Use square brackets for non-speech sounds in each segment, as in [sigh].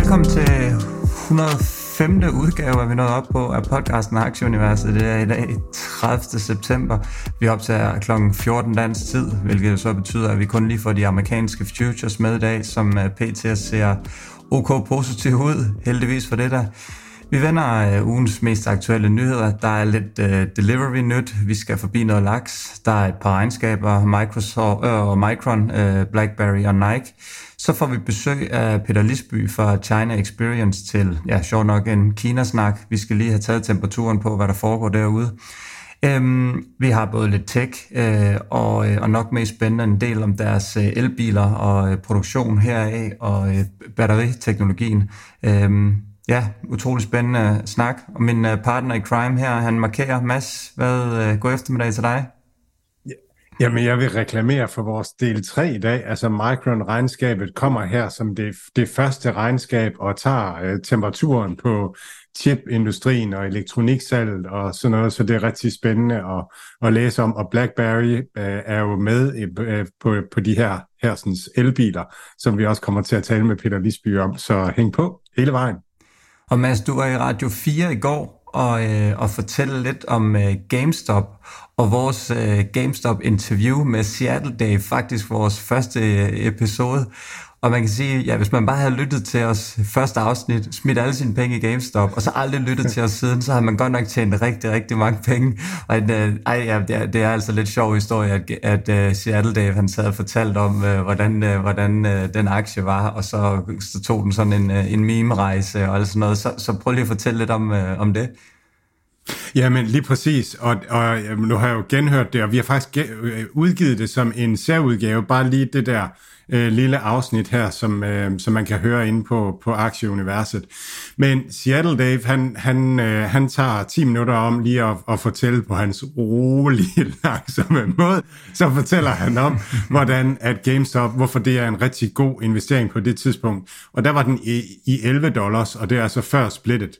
Velkommen til 105. udgave, er vi nået op på af podcasten Aktieuniverset. Det er i dag 30. september. Vi optager kl. 14 dansk tid, hvilket så betyder, at vi kun lige får de amerikanske futures med i dag, som øh, PT ser ok positiv ud, heldigvis for det der. Vi vender øh, ugens mest aktuelle nyheder. Der er lidt uh, delivery nyt. Vi skal forbi noget laks. Der er et par regnskaber, Microsoft øh, og Micron, øh, BlackBerry og Nike. Så får vi besøg af Peter Lisby fra China Experience til, ja, sjov nok en Kinasnak. Vi skal lige have taget temperaturen på, hvad der foregår derude. Øhm, vi har både lidt tech øh, og, øh, og nok mest spændende en del om deres øh, elbiler og øh, produktion heraf og øh, batteriteknologien. Øhm, ja, utrolig spændende snak. Og min øh, partner i crime her, han markerer. Mads, hvad øh, går eftermiddag til dig? Jamen, jeg vil reklamere for vores del 3 i dag. Altså, Micron-regnskabet kommer her som det, det første regnskab og tager øh, temperaturen på chipindustrien og elektroniksalget og sådan noget, så det er rigtig spændende at, at læse om. Og BlackBerry øh, er jo med øh, på, på de her hersens elbiler, som vi også kommer til at tale med Peter Lisby om, så hæng på hele vejen. Og Mads, du var i Radio 4 i går og, øh, og fortælle lidt om øh, GameStop og vores øh, GameStop-interview med Seattle Day, faktisk vores første øh, episode. Og man kan sige, ja, hvis man bare havde lyttet til os første afsnit, smidt alle sine penge i GameStop, og så aldrig lyttet til os siden, så har man godt nok tjent rigtig, rigtig mange penge. Og en, øh, ej, ja, det, er, det er altså lidt sjov historie, at, at øh, Seattle Dave, han sad og fortalte om, øh, hvordan, øh, hvordan øh, den aktie var, og så, så tog den sådan en, øh, en meme-rejse og alt sådan noget. Så, så prøv lige at fortælle lidt om, øh, om det. Jamen lige præcis, og, og nu har jeg jo genhørt det, og vi har faktisk øh, udgivet det som en særudgave, bare lige det der øh, lille afsnit her, som, øh, som man kan høre inde på, på Aktieuniverset. Men Seattle Dave, han, han, øh, han tager 10 minutter om lige at, at fortælle på hans rolige, [laughs] langsomme måde, så fortæller han om, hvordan at GameStop, hvorfor det er en rigtig god investering på det tidspunkt. Og der var den i, i 11 dollars, og det er altså før splittet.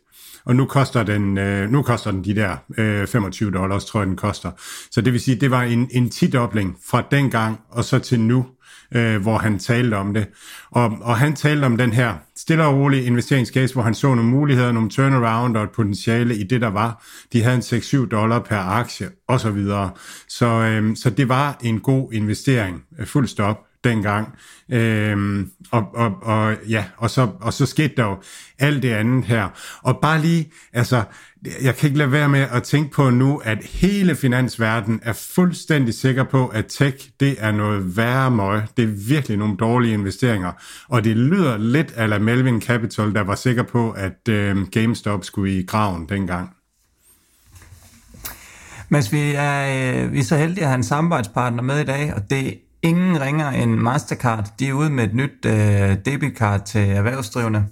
Og nu koster den, øh, nu koster den de der øh, 25 dollars, tror jeg, den koster. Så det vil sige, det var en, en tidobling fra dengang og så til nu øh, hvor han talte om det. Og, og han talte om den her stille og rolig investeringscase, hvor han så nogle muligheder, nogle turnaround og et potentiale i det, der var. De havde en 6-7 dollar per aktie osv. Så, videre. så, øh, så det var en god investering, fuld stop dengang. Øhm, og, og, og, ja, og, så, og så skete der jo alt det andet her. Og bare lige, altså, jeg kan ikke lade være med at tænke på nu, at hele finansverdenen er fuldstændig sikker på, at tech, det er noget værre møg. Det er virkelig nogle dårlige investeringer. Og det lyder lidt ala Melvin Capital, der var sikker på, at øh, GameStop skulle i graven dengang. Men vi er, øh, vi er så heldige at have en samarbejdspartner med i dag, og det ingen ringer end Mastercard. De er ude med et nyt øh, debitkort til erhvervsdrivende.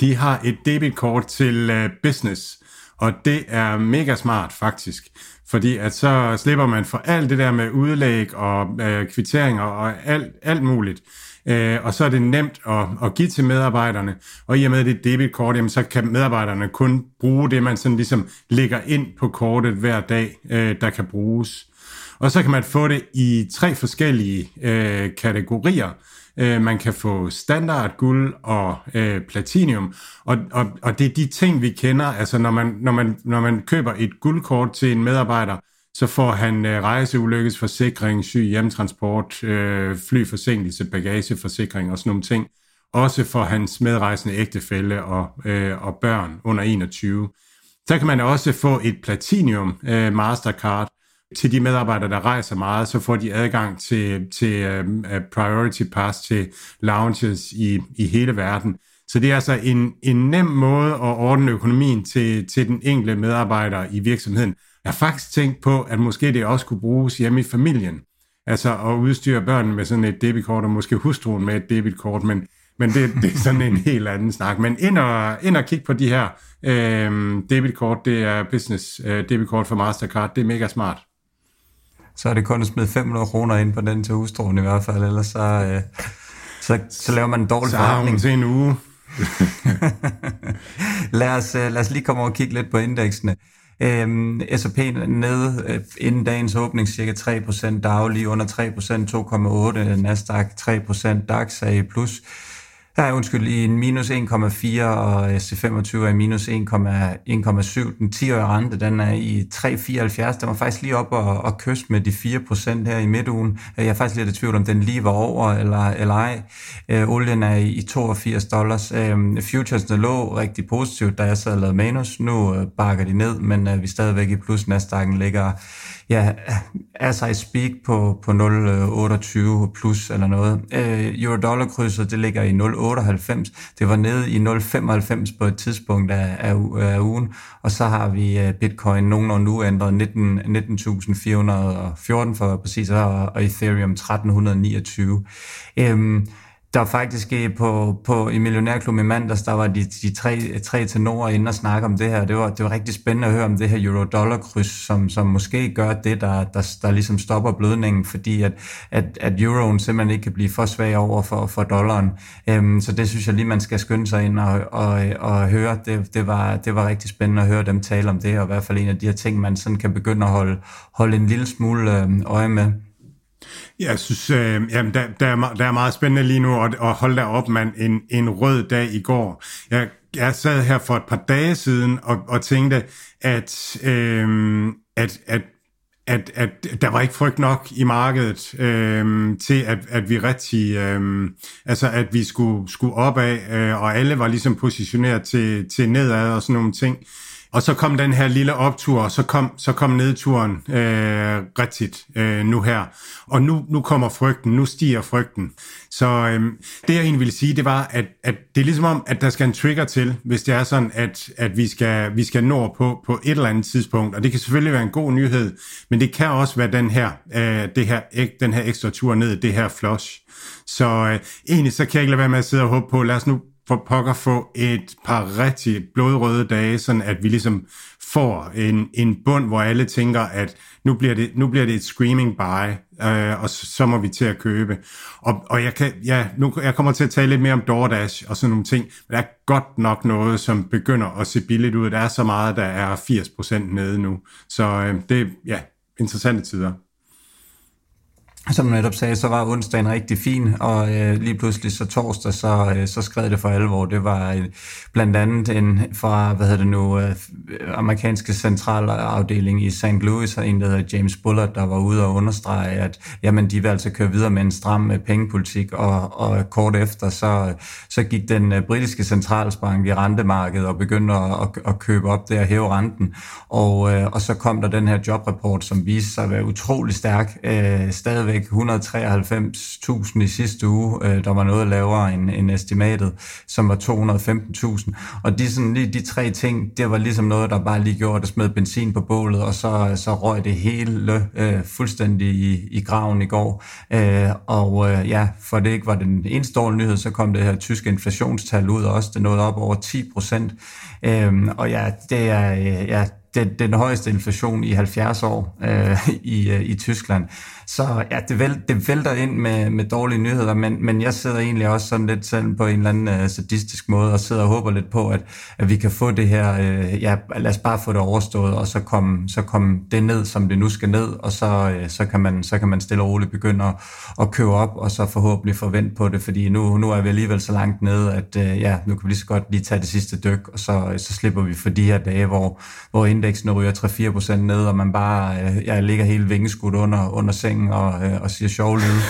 De har et debitkort til øh, business, og det er mega smart faktisk, fordi at så slipper man for alt det der med udlæg og øh, kvitteringer og alt, alt muligt. Øh, og så er det nemt at, at give til medarbejderne, og i og med det debitkort, jamen, så kan medarbejderne kun bruge det, man sådan ligesom lægger ind på kortet hver dag, øh, der kan bruges. Og så kan man få det i tre forskellige øh, kategorier. Øh, man kan få standard guld og øh, platinium, og, og, og det er de ting, vi kender. Altså når man, når man, når man køber et guldkort til en medarbejder, så får han øh, rejseulykkesforsikring, syg hjemtransport, øh, flyforsinkelse, bagageforsikring og sådan nogle ting. Også for hans medrejsende ægtefælle og, øh, og børn under 21. Så kan man også få et Platinum øh, Mastercard, til de medarbejdere, der rejser meget, så får de adgang til, til uh, priority pass til lounges i, i hele verden. Så det er altså en, en nem måde at ordne økonomien til, til den enkelte medarbejder i virksomheden. Jeg har faktisk tænkt på, at måske det også kunne bruges hjemme i familien. Altså at udstyre børnene med sådan et debitkort, og måske hustruen med et debitkort, men men det, det er sådan en helt anden snak. Men ind og, ind og kig på de her øh, debitkort, det er business øh, debitkort for Mastercard, det er mega smart. Så er det kun at smide 500 kroner ind på den til hustruen i hvert fald, ellers så, øh, så, så laver man en dårlig så forretning. Så har hun til en uge. [laughs] lad, os, øh, lad os lige komme over og kigge lidt på indeksene. Øhm, S&P ned øh, inden dagens åbning cirka 3%, Dow lige under 3%, 2,8%, Nasdaq 3%, DAX er i plus. Nej, undskyld, i en minus 1,4, og øh, C25 er i minus 1,7. Den 10-årige rente, den er i 3,74. Den var faktisk lige op og, og kysse med de 4% her i midtugen. Jeg er faktisk lidt i tvivl, om den lige var over eller, eller ej. Øh, olien er i 82 dollars. Øh, futuresne lå rigtig positivt, da jeg sad og lavede manus. Nu øh, bakker de ned, men øh, vi er stadigvæk i plus. Nasdaq'en ligger ja, as I speak på, på 0,28 øh, plus eller noget. Øh, Euro-dollar-krydset, det ligger i 0,98. Det var nede i 0,95 på et tidspunkt af, af, af ugen. Og så har vi øh, Bitcoin nogenlunde ændret 19, 19.414 for præcis, og, og Ethereum 1329. Øhm, der var faktisk øh, på, på i Millionærklub i mandags, der var de, de tre, tre tenorer inde og snakke om det her. Det var, det var rigtig spændende at høre om det her euro-dollar-kryds, som, som måske gør det, der, der, der ligesom stopper blødningen, fordi at, at, at euroen simpelthen ikke kan blive for svag over for, for dollaren. Øhm, så det synes jeg lige, man skal skynde sig ind og, og, og høre. Det, det, var, det var rigtig spændende at høre dem tale om det, og i hvert fald en af de her ting, man sådan kan begynde at holde, holde en lille smule øhm, øje med. Jeg synes, øh, jamen, der, der, er, der er meget spændende lige nu at, at holde der op, mand, en, en rød dag i går. Jeg, jeg sad her for et par dage siden og, og tænkte, at, øh, at, at at, at der var ikke frygt nok i markedet øh, til, at, at vi rigtig, øh, altså at vi skulle, skulle opad, øh, og alle var ligesom positioneret til, til nedad og sådan nogle ting. Og så kom den her lille optur, og så kom, så kom nedturen øh, rigtigt øh, nu her. Og nu, nu kommer frygten, nu stiger frygten. Så øh, det jeg egentlig ville sige, det var, at, at det er ligesom om, at der skal en trigger til, hvis det er sådan, at, at vi, skal, vi skal nå på, på et eller andet tidspunkt. Og det kan selvfølgelig være en god nyhed, men det kan også være den her, øh, det her, den her ekstra tur ned, det her flush. Så øh, egentlig så kan jeg ikke lade være med at sidde og håbe på, lad os nu for pokker få et par rigtig blodrøde dage, sådan at vi ligesom får en, en bund, hvor alle tænker, at nu bliver det, nu bliver det et screaming buy, øh, og så, så må vi til at købe. Og, og jeg, kan, ja, nu, jeg kommer til at tale lidt mere om DoorDash og sådan nogle ting, men der er godt nok noget, som begynder at se billigt ud. Der er så meget, der er 80% nede nu. Så øh, det er ja, interessante tider som du netop sagde, så var onsdagen rigtig fin, og øh, lige pludselig så torsdag, så, øh, så skred det for alvor. Det var øh, blandt andet en fra, hvad hedder det nu, øh, amerikanske centralafdeling i St. Louis, og en, der hedder James Bullard, der var ude og understrege, at jamen, de vil altså køre videre med en stram øh, pengepolitik, og, og kort efter, så, så gik den øh, britiske centralbank i rentemarkedet og begyndte at, at, at købe op der og hæve renten, og, øh, og så kom der den her jobrapport, som viste sig at være utrolig stærk, øh, stadigvæk fik 193.000 i sidste uge. Øh, der var noget lavere end, end estimatet, som var 215.000. Og de, sådan, lige de tre ting, det var ligesom noget, der bare lige gjorde, at smed benzin på bålet, og så, så røg det hele øh, fuldstændig i, i graven i går. Øh, og øh, ja, for det ikke var den eneste dårlige nyhed, så kom det her tyske inflationstal ud også. Det nåede op over 10 procent. Øh, og ja, det er, øh, ja, den, den højeste inflation i 70 år øh, i, øh, i Tyskland. Så ja, det, væl, det vælter ind med, med dårlige nyheder, men, men jeg sidder egentlig også sådan lidt selv på en eller anden uh, sadistisk måde og sidder og håber lidt på, at, at vi kan få det her, uh, ja, lad os bare få det overstået, og så komme så kom det ned, som det nu skal ned, og så, uh, så, kan, man, så kan man stille og roligt begynde at, at købe op, og så forhåbentlig forvente på det, fordi nu, nu er vi alligevel så langt nede, at uh, ja, nu kan vi lige så godt lige tage det sidste dyk, og så, så slipper vi for de her dage, hvor, hvor indeksen ryger 3-4% ned, og man bare uh, ja, ligger helt vingeskudt under, under sengen, sengen og, øh, og siger sjov lyde.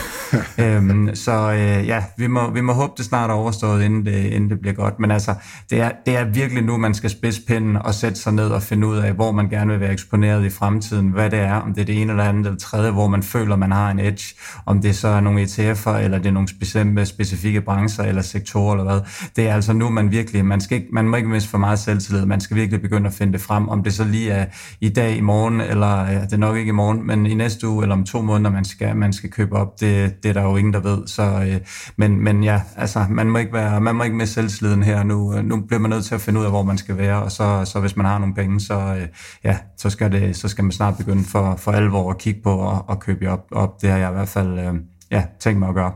[laughs] øhm, så øh, ja, vi må, vi må håbe, det snart er overstået, inden det, inden det bliver godt. Men altså, det er, det er virkelig nu, man skal spidse pinden og sætte sig ned og finde ud af, hvor man gerne vil være eksponeret i fremtiden, hvad det er, om det er det ene eller andet eller tredje, hvor man føler, man har en edge, om det så er nogle ETF'er, eller det er nogle specifikke, specifikke brancher eller sektorer eller hvad. Det er altså nu, man virkelig, man, skal ikke, man må ikke miste for meget selvtillid, man skal virkelig begynde at finde det frem, om det så så lige er i dag, i morgen, eller ja, det er nok ikke i morgen, men i næste uge eller om to måneder, man skal, man skal købe op, det, det er der jo ingen, der ved. Så, øh, men, men ja, altså, man må ikke være, man må ikke med selvsliden her nu. Nu bliver man nødt til at finde ud af, hvor man skal være, og så, så hvis man har nogle penge, så, øh, ja, så, skal det, så skal man snart begynde for, for alvor at kigge på og, og købe op, op. Det har jeg i hvert fald øh, ja, tænkt mig at gøre.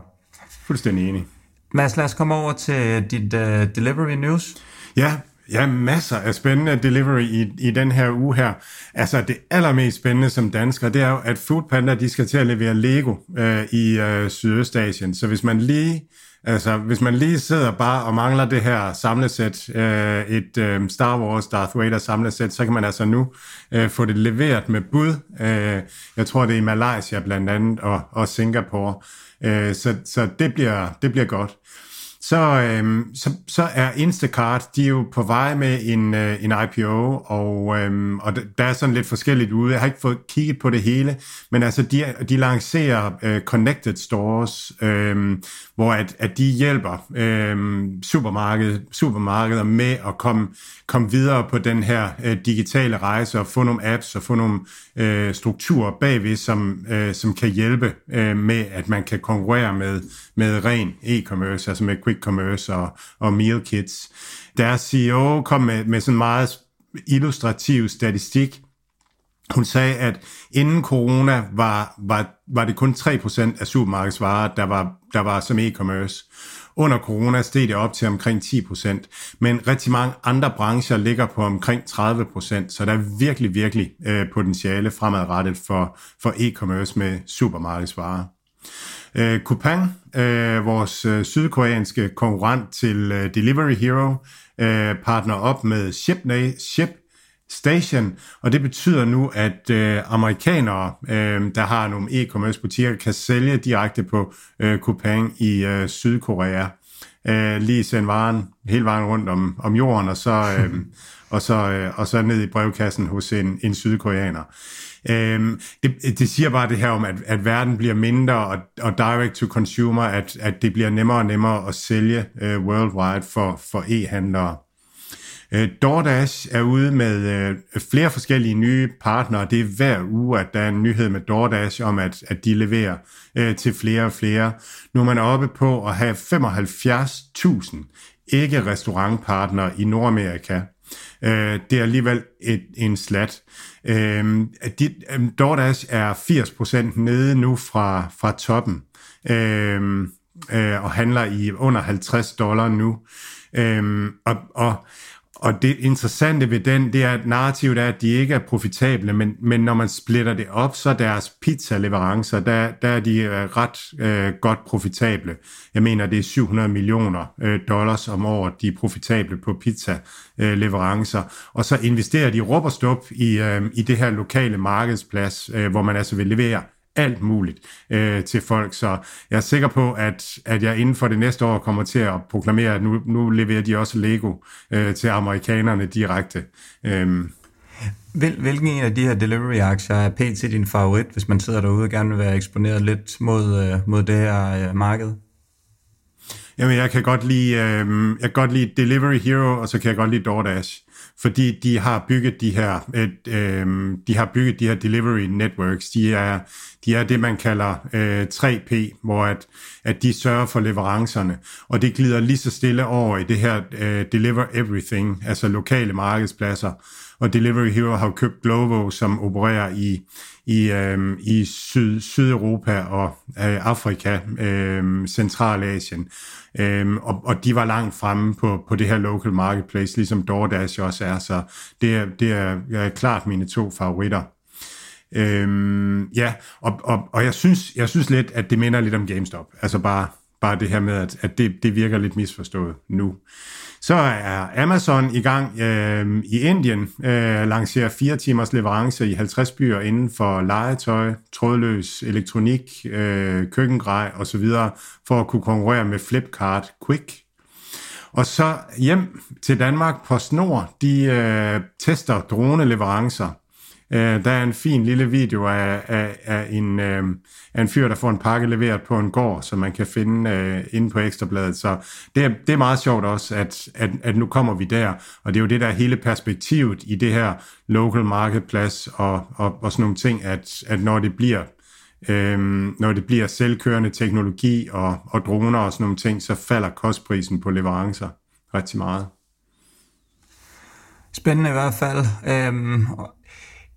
Fuldstændig enig. Mads, lad os komme over til dit uh, delivery news. Ja, ja, masser af spændende delivery i, i den her uge her. Altså det allermest spændende som dansker, det er jo, at Foodpanda de skal til at levere Lego øh, i øh, Sydøstasien. Så hvis man lige Altså, hvis man lige sidder bare og mangler det her samlesæt, øh, et øh, Star Wars Darth Vader samlesæt, så kan man altså nu øh, få det leveret med bud. Øh, jeg tror, det er i Malaysia blandt andet, og, og Singapore. Øh, så så det, bliver, det bliver godt så, øhm, så, så er Instacart, de er jo på vej med en, øh, en IPO, og, øhm, og der er sådan lidt forskelligt ude. Jeg har ikke fået kigget på det hele, men altså de, de lancerer øh, Connected Stores, øhm, hvor at, at de hjælper øhm, supermarked, supermarkeder med at komme, komme videre på den her øh, digitale rejse og få nogle apps og få nogle øh, strukturer bagved, som, øh, som kan hjælpe øh, med, at man kan konkurrere med, med ren e-commerce, altså med quick commerce og, og meal kits. Deres CEO kom med, med sådan meget illustrativ statistik. Hun sagde, at inden corona var, var, var det kun 3% af supermarkedsvarer, der var, der var som e-commerce. Under corona steg det op til omkring 10%, men rigtig mange andre brancher ligger på omkring 30%, så der er virkelig, virkelig øh, potentiale fremadrettet for, for e-commerce med supermarkedsvarer. Øh, Coupang, øh, vores øh, sydkoreanske konkurrent til øh, Delivery Hero, øh, partner op med Ship, Ship Station, og det betyder nu, at øh, amerikanere, øh, der har nogle e-commerce butikker, kan sælge direkte på øh, Coupang i øh, Sydkorea. Øh, lige sende varen, hele vejen rundt om, om jorden, og så, øh, [laughs] og, så, øh, og så ned i brevkassen hos en, en sydkoreaner. Øhm, det, det siger bare det her om, at, at verden bliver mindre og, og direct to consumer, at, at det bliver nemmere og nemmere at sælge øh, worldwide for, for e-handlere. Øh, DoorDash er ude med øh, flere forskellige nye partnere. Det er hver uge, at der er en nyhed med DoorDash om, at, at de leverer øh, til flere og flere. Nu er man oppe på at have 75.000 ikke-restaurantpartnere i Nordamerika. Øh, det er alligevel et, en slat. Øh, de, øh, DoorDash er 80% nede nu fra, fra toppen, øh, øh, og handler i under 50 dollar nu. Øh, og, og og det interessante ved den, det er, at narrativet er, at de ikke er profitable, men, men når man splitter det op, så deres pizza-leverancer, der, der er de øh, ret øh, godt profitable. Jeg mener, det er 700 millioner øh, dollars om året, de er profitable på pizza-leverancer. Øh, og så investerer de råb og stop i, øh, i det her lokale markedsplads, øh, hvor man altså vil levere alt muligt øh, til folk. Så jeg er sikker på, at, at jeg inden for det næste år kommer til at proklamere, at nu, nu leverer de også Lego øh, til amerikanerne direkte. Hvil, hvilken en af de her delivery-aktier er pt. din favorit, hvis man sidder derude og gerne vil være eksponeret lidt mod, øh, mod det her øh, marked? Jamen, jeg kan godt lide, øh, jeg kan godt lide Delivery Hero, og så kan jeg godt lide DoorDash fordi de har bygget de her, et, øh, de har bygget de her delivery networks. De er, de er det, man kalder øh, 3P, hvor at, at de sørger for leverancerne, og det glider lige så stille over i det her øh, deliver everything, altså lokale markedspladser. Og Delivery Hero har købt Glovo, som opererer i, i, øh, i Syd, Sydeuropa og øh, Afrika, øh, Centralasien. Øh, og, og de var langt fremme på, på det her local marketplace, ligesom DoorDash også er, så det er, det er, er klart mine to favoritter. Øhm, ja, og, og, og jeg, synes, jeg synes lidt, at det minder lidt om GameStop. Altså bare, bare det her med, at, at det, det virker lidt misforstået nu. Så er Amazon i gang øh, i Indien, øh, lancerer fire timers leverance i 50 byer inden for legetøj, trådløs elektronik, øh, køkkengrej osv. for at kunne konkurrere med Flipkart Quick. Og så hjem til Danmark på Snor, de øh, tester droneleverancer Øh, der er en fin lille video af, af, af, en, øh, af en fyr, der får en pakke leveret på en gård, som man kan finde øh, inde på Ekstrabladet. Så det er, det er meget sjovt også, at, at, at nu kommer vi der, og det er jo det der hele perspektivet i det her local marketplace og, og, og sådan nogle ting, at, at når det bliver Øhm, når det bliver selvkørende teknologi og, og droner og sådan nogle ting, så falder kostprisen på leverancer rigtig meget. Spændende i hvert fald. Øhm,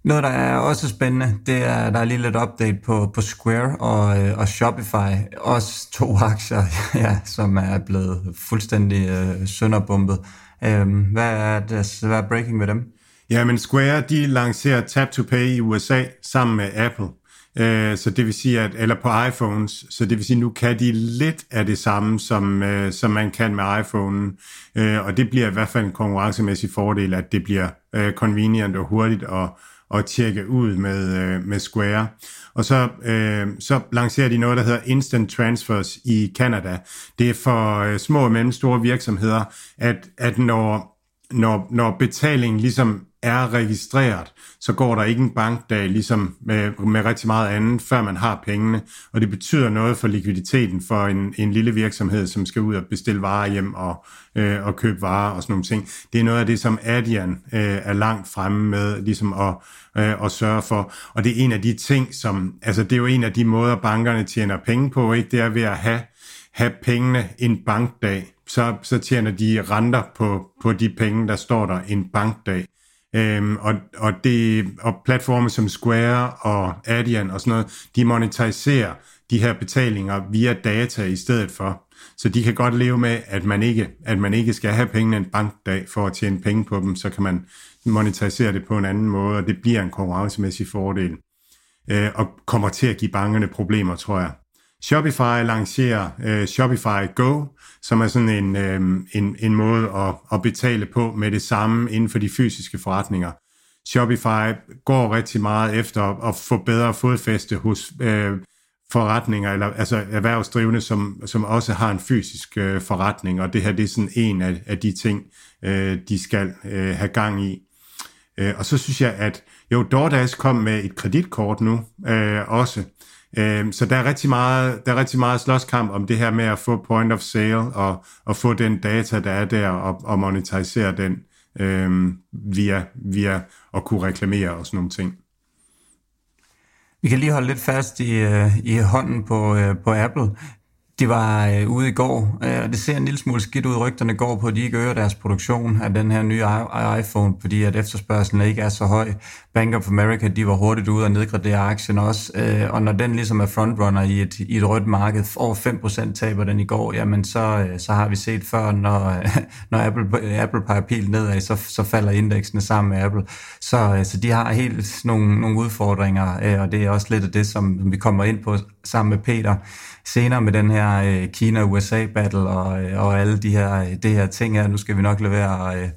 noget, der er også spændende, det er, der er lige lidt update på, på Square og, øh, og Shopify. Også to [laughs] aktier, ja, som er blevet fuldstændig øh, sønderbumpet. Øhm, hvad, er det, hvad er breaking ved dem? Ja, men Square, de lancerer Tap to Pay i USA sammen med Apple. Øh, så det vil sige, at, eller på iPhones, så det vil sige, nu kan de lidt af det samme, som, øh, som man kan med iPhone. Øh, og det bliver i hvert fald en konkurrencemæssig fordel, at det bliver øh, convenient og hurtigt og at tjekke ud med, øh, med Square. Og så, øh, så lancerer de noget, der hedder Instant Transfers i Canada. Det er for øh, små og mellemstore virksomheder, at, at når, når, når betalingen ligesom er registreret, så går der ikke en bankdag ligesom med, med rigtig meget andet, før man har pengene. Og det betyder noget for likviditeten for en, en lille virksomhed, som skal ud og bestille varer hjem og, øh, og købe varer og sådan nogle ting. Det er noget af det, som Adian øh, er langt fremme med ligesom at, øh, at sørge for. Og det er en af de ting, som, altså det er jo en af de måder, bankerne tjener penge på, ikke? det er ved at have, have pengene en bankdag. Så, så tjener de renter på, på de penge, der står der en bankdag. Øhm, og, og, det, og platforme som Square og Adyen og sådan noget, de monetiserer de her betalinger via data i stedet for. Så de kan godt leve med, at man ikke, at man ikke skal have pengene en bankdag for at tjene penge på dem, så kan man monetisere det på en anden måde, og det bliver en konkurrencemæssig fordel. Øh, og kommer til at give bankerne problemer, tror jeg. Shopify lancerer øh, Shopify Go, som er sådan en, øh, en, en måde at, at betale på med det samme inden for de fysiske forretninger. Shopify går rigtig meget efter at få bedre fodfæste hos øh, forretninger, eller altså erhvervsdrivende, som, som også har en fysisk øh, forretning, og det her det er sådan en af, af de ting, øh, de skal øh, have gang i. Øh, og så synes jeg, at jo, DoorDash kom med et kreditkort nu øh, også, Øh, så der er rigtig meget, der er rigtig meget slåskamp om det her med at få point of sale og, og få den data, der er der, og, og monetisere den øh, via, via at kunne reklamere og sådan nogle ting. Vi kan lige holde lidt fast i, øh, i hånden på, øh, på Apple. De var øh, ude i går, øh, og det ser en lille smule skidt ud. Rygterne går på, at de ikke øger deres produktion af den her nye iPhone, fordi at efterspørgselen ikke er så høj. Bank of America, de var hurtigt ude og nedgradere aktien også, øh, og når den ligesom er frontrunner i et, i et rødt marked, over 5% taber den i går, jamen så, øh, så har vi set før, når, øh, [laughs] når Apple, Apple peger pil nedad, så, så falder indeksene sammen med Apple. Så, øh, så de har helt nogle, nogle udfordringer, øh, og det er også lidt af det, som vi kommer ind på sammen med Peter senere med den her øh, Kina-USA-battle og, øh, og alle de her, øh, det her ting her. Nu skal vi nok levere øh,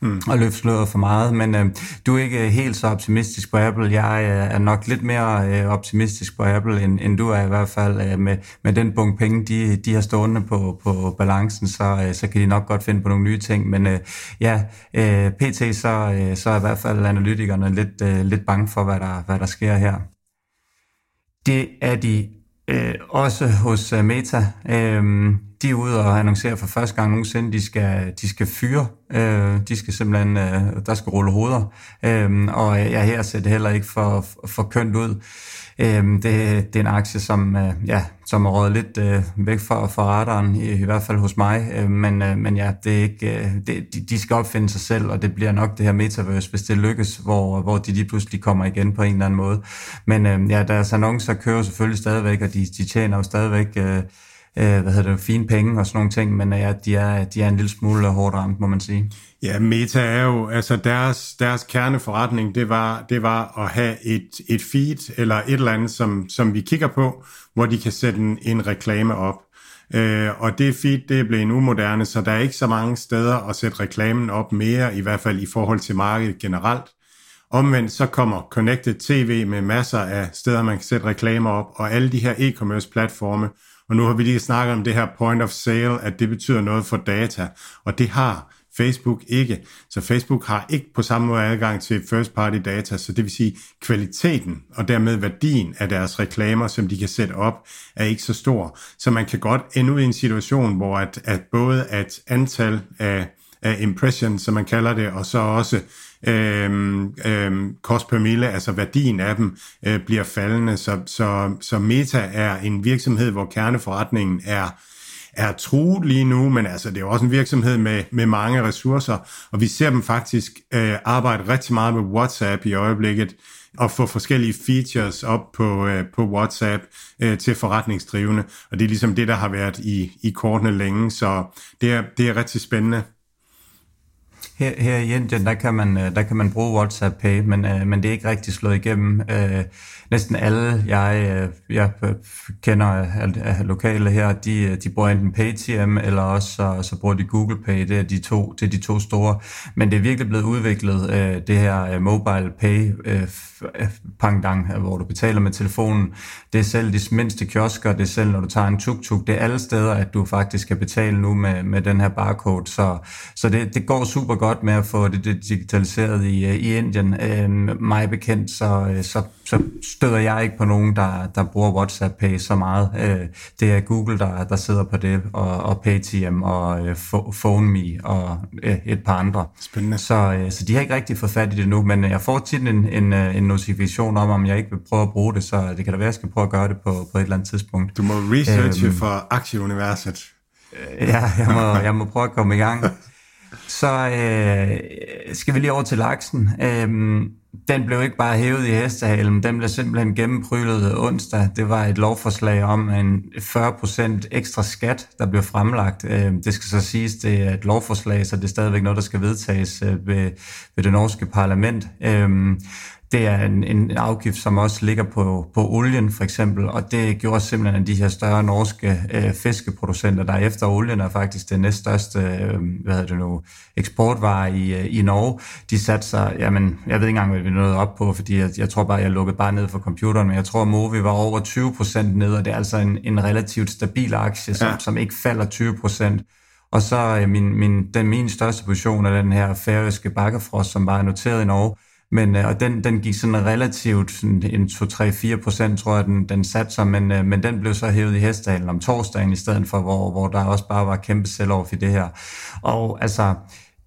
mm. og løfte sløret for meget, men øh, du er ikke helt så optimistisk på Apple. Jeg øh, er nok lidt mere øh, optimistisk på Apple, end, end du er i hvert fald. Øh, med, med den bunke penge, de, de har stående på, på balancen, så, øh, så kan de nok godt finde på nogle nye ting. Men øh, ja, øh, pt. Så, øh, så er i hvert fald analytikerne lidt, øh, lidt bange for, hvad der, hvad der sker her. Det er de øh, også hos uh, Meta. Øh, de er ude og annoncere for første gang nogensinde, de skal, de skal fyre. Øh, de skal simpelthen, øh, der skal rulle hoveder. Øh, og jeg her ser det heller ikke for, for kønt ud. Øh, det, det er en aktie, som, øh, ja, som er røget lidt øh, væk fra, fra radaren, i, i hvert fald hos mig. Øh, men, øh, men ja, det er ikke, øh, det, de, de skal opfinde sig selv, og det bliver nok det her metaverse, hvis det lykkes, hvor, hvor de lige pludselig kommer igen på en eller anden måde. Men øh, ja, deres annoncer kører selvfølgelig stadigvæk, og de, de tjener jo stadigvæk... Øh, øh, hvad hedder det, fine penge og sådan nogle ting, men ja, de er, de er en lille smule hårdt ramt, må man sige. Ja, Meta er jo, altså deres, deres kerneforretning, det var, det var at have et, et feed eller et eller andet, som, som vi kigger på, hvor de kan sætte en, en reklame op. Øh, og det feed, det er blevet umoderne, så der er ikke så mange steder at sætte reklamen op mere, i hvert fald i forhold til markedet generelt. Omvendt så kommer Connected TV med masser af steder, man kan sætte reklamer op, og alle de her e-commerce platforme, og nu har vi lige snakket om det her point of sale, at det betyder noget for data, og det har Facebook ikke. Så Facebook har ikke på samme måde adgang til first party data, så det vil sige kvaliteten og dermed værdien af deres reklamer, som de kan sætte op, er ikke så stor. Så man kan godt ende ud i en situation, hvor at, at både at antal af, af impressions, som man kalder det, og så også øhm, øhm, kost per mille, altså værdien af dem, øh, bliver faldende. Så, så, så Meta er en virksomhed, hvor kerneforretningen er er truet lige nu, men altså det er også en virksomhed med, med mange ressourcer, og vi ser dem faktisk øh, arbejde rigtig meget med WhatsApp i øjeblikket, og få forskellige features op på, øh, på WhatsApp øh, til forretningsdrivende, og det er ligesom det, der har været i, i kortene længe, så det er, det er rigtig spændende. Her, her i Indien, der kan man, øh, der kan man bruge WhatsApp Pay, men, øh, men det er ikke rigtig slået igennem. Øh, næsten alle, jeg, øh, jeg øh, kender af, af lokale her, de, øh, de bruger enten Paytm, eller også så, så bruger de Google Pay. Det er de to, det er de to store. Men det er virkelig blevet udviklet, det her mobile pay pangdang, hvor du betaler med telefonen. Det er selv de mindste kiosker, det er selv når du tager en tuk-tuk. Det er alle steder, at du faktisk kan betale nu med, med den her barcode. Så, så det, det går super godt med at få det digitaliseret i, i Indien. Øh, mig bekendt, så, så, så støder jeg ikke på nogen, der, der bruger WhatsApp Pay så meget. Øh, det er Google, der, der sidder på det, og, og Paytm og øh, PhoneMe og øh, et par andre. Spændende. Så, øh, så de har ikke rigtig fået fat i det nu, men jeg får tit en, en, øh, en notifikation om, om jeg ikke vil prøve at bruge det, så det kan da være, at jeg skal prøve at gøre det på, på et eller andet tidspunkt. Du må researche øhm, for aktieuniverset. Ja, jeg må, [laughs] jeg må prøve at komme i gang. Så øh, skal vi lige over til laksen. Øhm, den blev ikke bare hævet i hestehalen, den blev simpelthen gennemprylet onsdag. Det var et lovforslag om en 40% ekstra skat, der blev fremlagt. Øh, det skal så siges, det er et lovforslag, så det er stadigvæk noget, der skal vedtages øh, ved, ved det norske parlament. Øh, det er en, en afgift, som også ligger på, på olien for eksempel, og det gjorde simpelthen, at de her større norske øh, fiskeproducenter, der efter olien er faktisk det næststørste øh, hvad hedder det nu, eksportvare i, øh, i Norge, de satte sig, jamen, jeg ved ikke engang, hvad vi nåede op på, fordi jeg, jeg tror bare, jeg lukkede bare ned for computeren, men jeg tror, at Movi var over 20% ned, og det er altså en, en relativt stabil aktie, som, ja. som ikke falder 20%. Og så øh, min, min, den, min største position er den her færøske bakkefrost, som bare er noteret i Norge, men, øh, og den, den gik sådan relativt sådan en 2-3-4 procent, tror jeg, den, den satte sig, men, øh, men den blev så hævet i hestehalen om torsdagen i stedet for, hvor, hvor der også bare var kæmpe sell i det her. Og altså,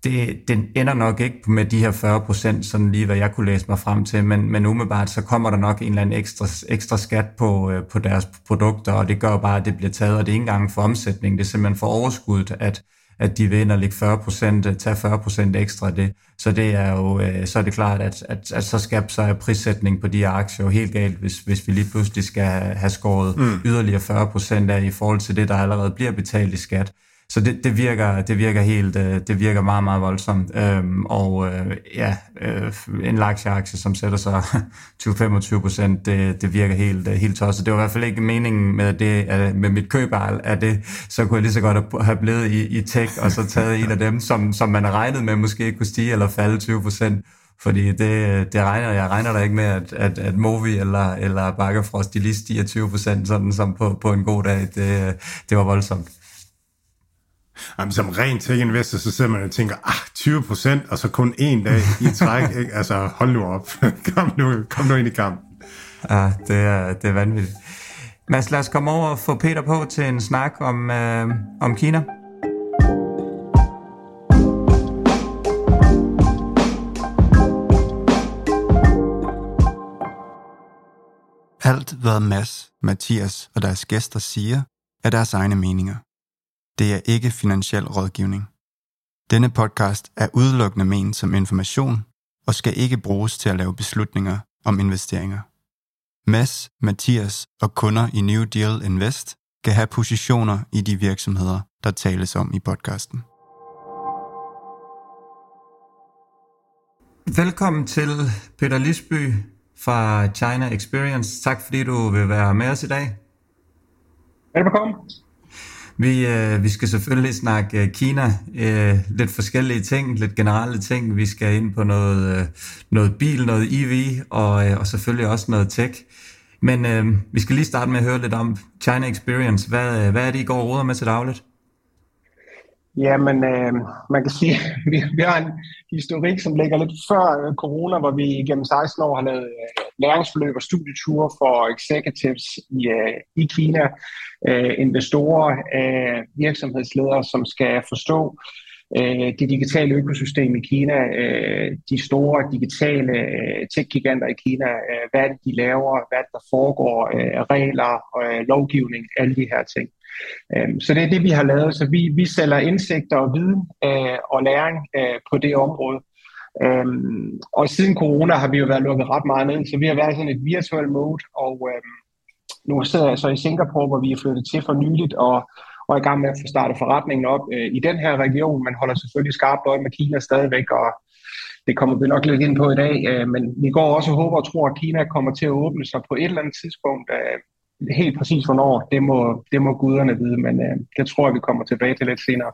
det, den ender nok ikke med de her 40 procent, sådan lige hvad jeg kunne læse mig frem til, men, men umiddelbart så kommer der nok en eller anden ekstra, ekstra skat på, øh, på deres produkter, og det gør bare, at det bliver taget, og det er ikke engang for omsætning, det er simpelthen for overskuddet, at, at de vil ind og lægge 40 procent, tage 40 procent ekstra af det. Så det er jo, øh, så er det klart, at, at, at så skal så er prissætning på de aktier jo helt galt, hvis, hvis vi lige pludselig skal have skåret mm. yderligere 40 procent af i forhold til det, der allerede bliver betalt i skat. Så det, det, virker, det virker helt, øh, det virker meget, meget voldsomt. Øhm, og øh, ja, øh, en laksieaktie, som sætter sig [laughs] 20-25 procent, det, det virker helt, øh, helt tosset. Det var i hvert fald ikke meningen med, det, med mit køb af det. Så kunne jeg lige så godt have blevet i, i tech, og så taget en af dem, som, som man regnede med måske kunne stige eller falde 20 procent. Fordi det, det regner, jeg regner da ikke med, at, at, at Movi eller, eller Bakkefrost, de lige stiger 20 procent, sådan som på, på en god dag. Det, det var voldsomt. Jamen, som ren tech-investor, så sidder man og tænker, ah, 20 procent, og så kun en dag i træk. [laughs] Ikke? Altså, hold nu op. [laughs] kom, nu, kom nu ind i kampen. Ja, det er, det er vanvittigt. Mads, lad os komme over og få Peter på til en snak om, øh, om Kina. Alt, hvad Mads, Mathias og deres gæster siger, er deres egne meninger. Det er ikke finansiel rådgivning. Denne podcast er udelukkende ment som information og skal ikke bruges til at lave beslutninger om investeringer. Mads, Mathias og kunder i New Deal Invest kan have positioner i de virksomheder, der tales om i podcasten. Velkommen til Peter Lisby fra China Experience. Tak fordi du vil være med os i dag. Velkommen. Vi, øh, vi skal selvfølgelig snakke øh, Kina, øh, lidt forskellige ting, lidt generelle ting. Vi skal ind på noget, øh, noget bil, noget EV og, øh, og selvfølgelig også noget tech. Men øh, vi skal lige starte med at høre lidt om China Experience. Hvad, øh, hvad er det, I går og råder med til dagligt? Jamen, øh, man kan sige, at [laughs] vi, vi har en historik, som ligger lidt før øh, corona, hvor vi gennem 16 år har lavet øh, læringsforløb og studieture for executives i, øh, i Kina, øh, investorer, øh, virksomhedsledere, som skal forstå øh, det digitale økosystem i Kina, øh, de store digitale øh, tech-giganter i Kina, øh, hvad det, de laver, hvad der foregår, øh, regler, øh, lovgivning, alle de her ting. Øhm, så det er det, vi har lavet. Så vi, vi sælger indsigter og viden øh, og læring øh, på det område. Øhm, og siden corona har vi jo været lukket ret meget ned, så vi har været i sådan et virtuel mode, og øhm, nu sidder jeg så i Singapore, hvor vi er flyttet til for nyligt, og, og er i gang med at få startet forretningen op øh, i den her region. Man holder selvfølgelig skarpt øje med Kina stadigvæk, og det kommer vi nok lidt ind på i dag, øh, men vi går også og håber og tror, at Kina kommer til at åbne sig på et eller andet tidspunkt. Øh, helt præcis hvornår, det må, det må guderne vide, men øh, det tror jeg, vi kommer tilbage til lidt senere.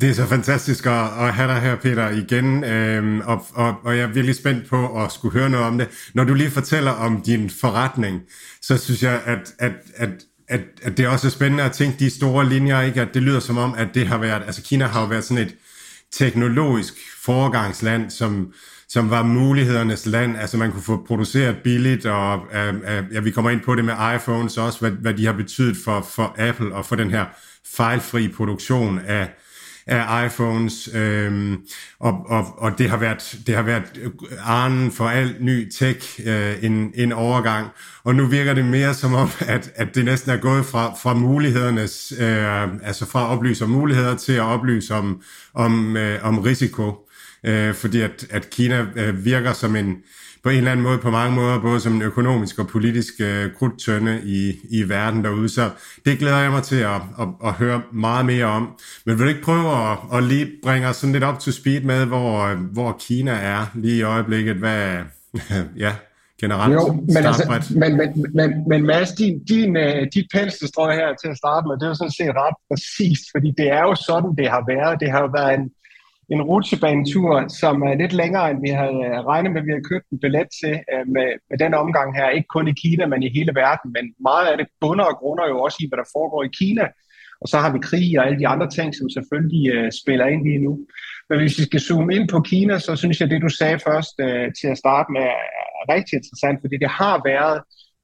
Det er så fantastisk at, at have dig her, Peter, igen, øhm, og, og, og jeg er virkelig spændt på at skulle høre noget om det. Når du lige fortæller om din forretning, så synes jeg, at, at, at, at, at det er også spændende at tænke de store linjer, ikke? at det lyder som om, at det har været, altså Kina har jo været sådan et teknologisk foregangsland, som, som var mulighedernes land. Altså man kunne få produceret billigt, og øh, øh, ja, vi kommer ind på det med iPhones også, hvad, hvad de har betydet for, for Apple og for den her fejlfri produktion af, af iPhones, øhm, og, og, og det har været det har været arnen for al ny tech øh, en, en overgang, og nu virker det mere som om, at, at det næsten er gået fra, fra mulighedernes, øh, altså fra at oplyse om muligheder til at oplyse om, om, øh, om risiko øh, fordi at, at Kina øh, virker som en, på en eller anden måde, på mange måder, både som en økonomisk og politisk øh, krudtønde i, i verden derude. Så det glæder jeg mig til at, at, at høre meget mere om. Men vil du ikke prøve at, at lige bringe os sådan lidt op til speed med, hvor, hvor Kina er lige i øjeblikket? Hvad, [laughs] ja, generelt jo, men, altså, men, men, men, men Mads, din, din, uh, dit penselstrøg her til at starte med, det er jo sådan set ret præcist, fordi det er jo sådan, det har været. Det har jo været en, en rutsjebanetur, som er lidt længere, end vi havde øh, regnet med, at vi havde købt en billet til øh, med, med den omgang her. Ikke kun i Kina, men i hele verden. Men meget af det bunder og grunder jo også i, hvad der foregår i Kina. Og så har vi krig og alle de andre ting, som selvfølgelig uh, spiller ind lige nu. Men hvis vi skal zoome ind på Kina, så synes jeg, at det du sagde først uh, til at starte med er rigtig interessant, fordi det har været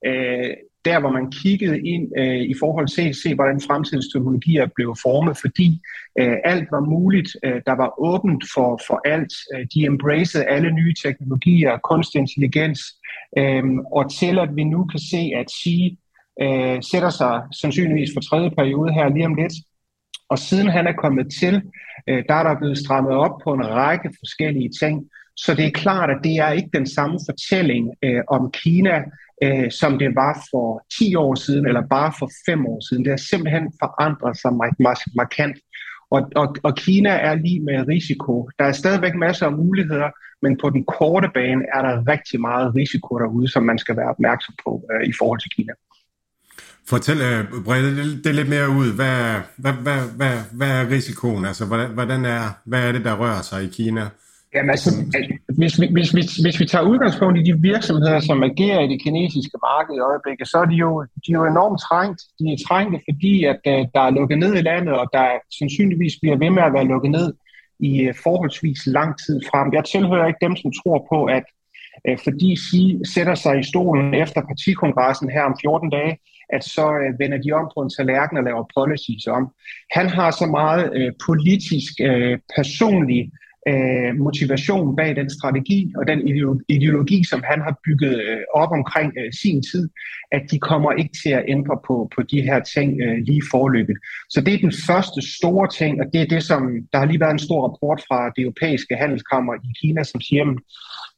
uh, der, hvor man kiggede ind øh, i forhold til at se, hvordan fremtidens teknologier blev formet, fordi øh, alt var muligt. Øh, der var åbent for, for alt. Øh, de embraced alle nye teknologier, kunstig intelligens, øh, og til at vi nu kan se, at Xi øh, sætter sig sandsynligvis for tredje periode her lige om lidt, og siden han er kommet til, øh, der er der blevet strammet op på en række forskellige ting. Så det er klart, at det er ikke den samme fortælling øh, om Kina, øh, som det var for 10 år siden, eller bare for 5 år siden. Det har simpelthen forandret sig markant. Og, og, og Kina er lige med risiko. Der er stadigvæk masser af muligheder, men på den korte bane er der rigtig meget risiko derude, som man skal være opmærksom på øh, i forhold til Kina. Fortæl, uh, brede det, det lidt mere ud. Hvad, hvad, hvad, hvad, hvad er risikoen? Altså, hvordan, hvordan er, hvad er det, der rører sig i Kina? Jamen altså, hvis vi, hvis, hvis, hvis vi tager udgangspunkt i de virksomheder, som agerer i det kinesiske marked i øjeblikket, så er de jo, de er jo enormt trængt. De er trængte, fordi at uh, der er lukket ned i landet, og der sandsynligvis bliver ved med at være lukket ned i uh, forholdsvis lang tid frem. Jeg tilhører ikke dem, som tror på, at uh, fordi Xi sætter sig i stolen efter partikongressen her om 14 dage, at så uh, vender de om på en tallerken og laver policies om. Han har så meget uh, politisk, uh, personlig øh, motivation bag den strategi og den ideologi, som han har bygget øh, op omkring øh, sin tid, at de kommer ikke til at ændre på, på de her ting øh, lige forløbet. Så det er den første store ting, og det er det, som der har lige været en stor rapport fra det europæiske handelskammer i Kina, som siger,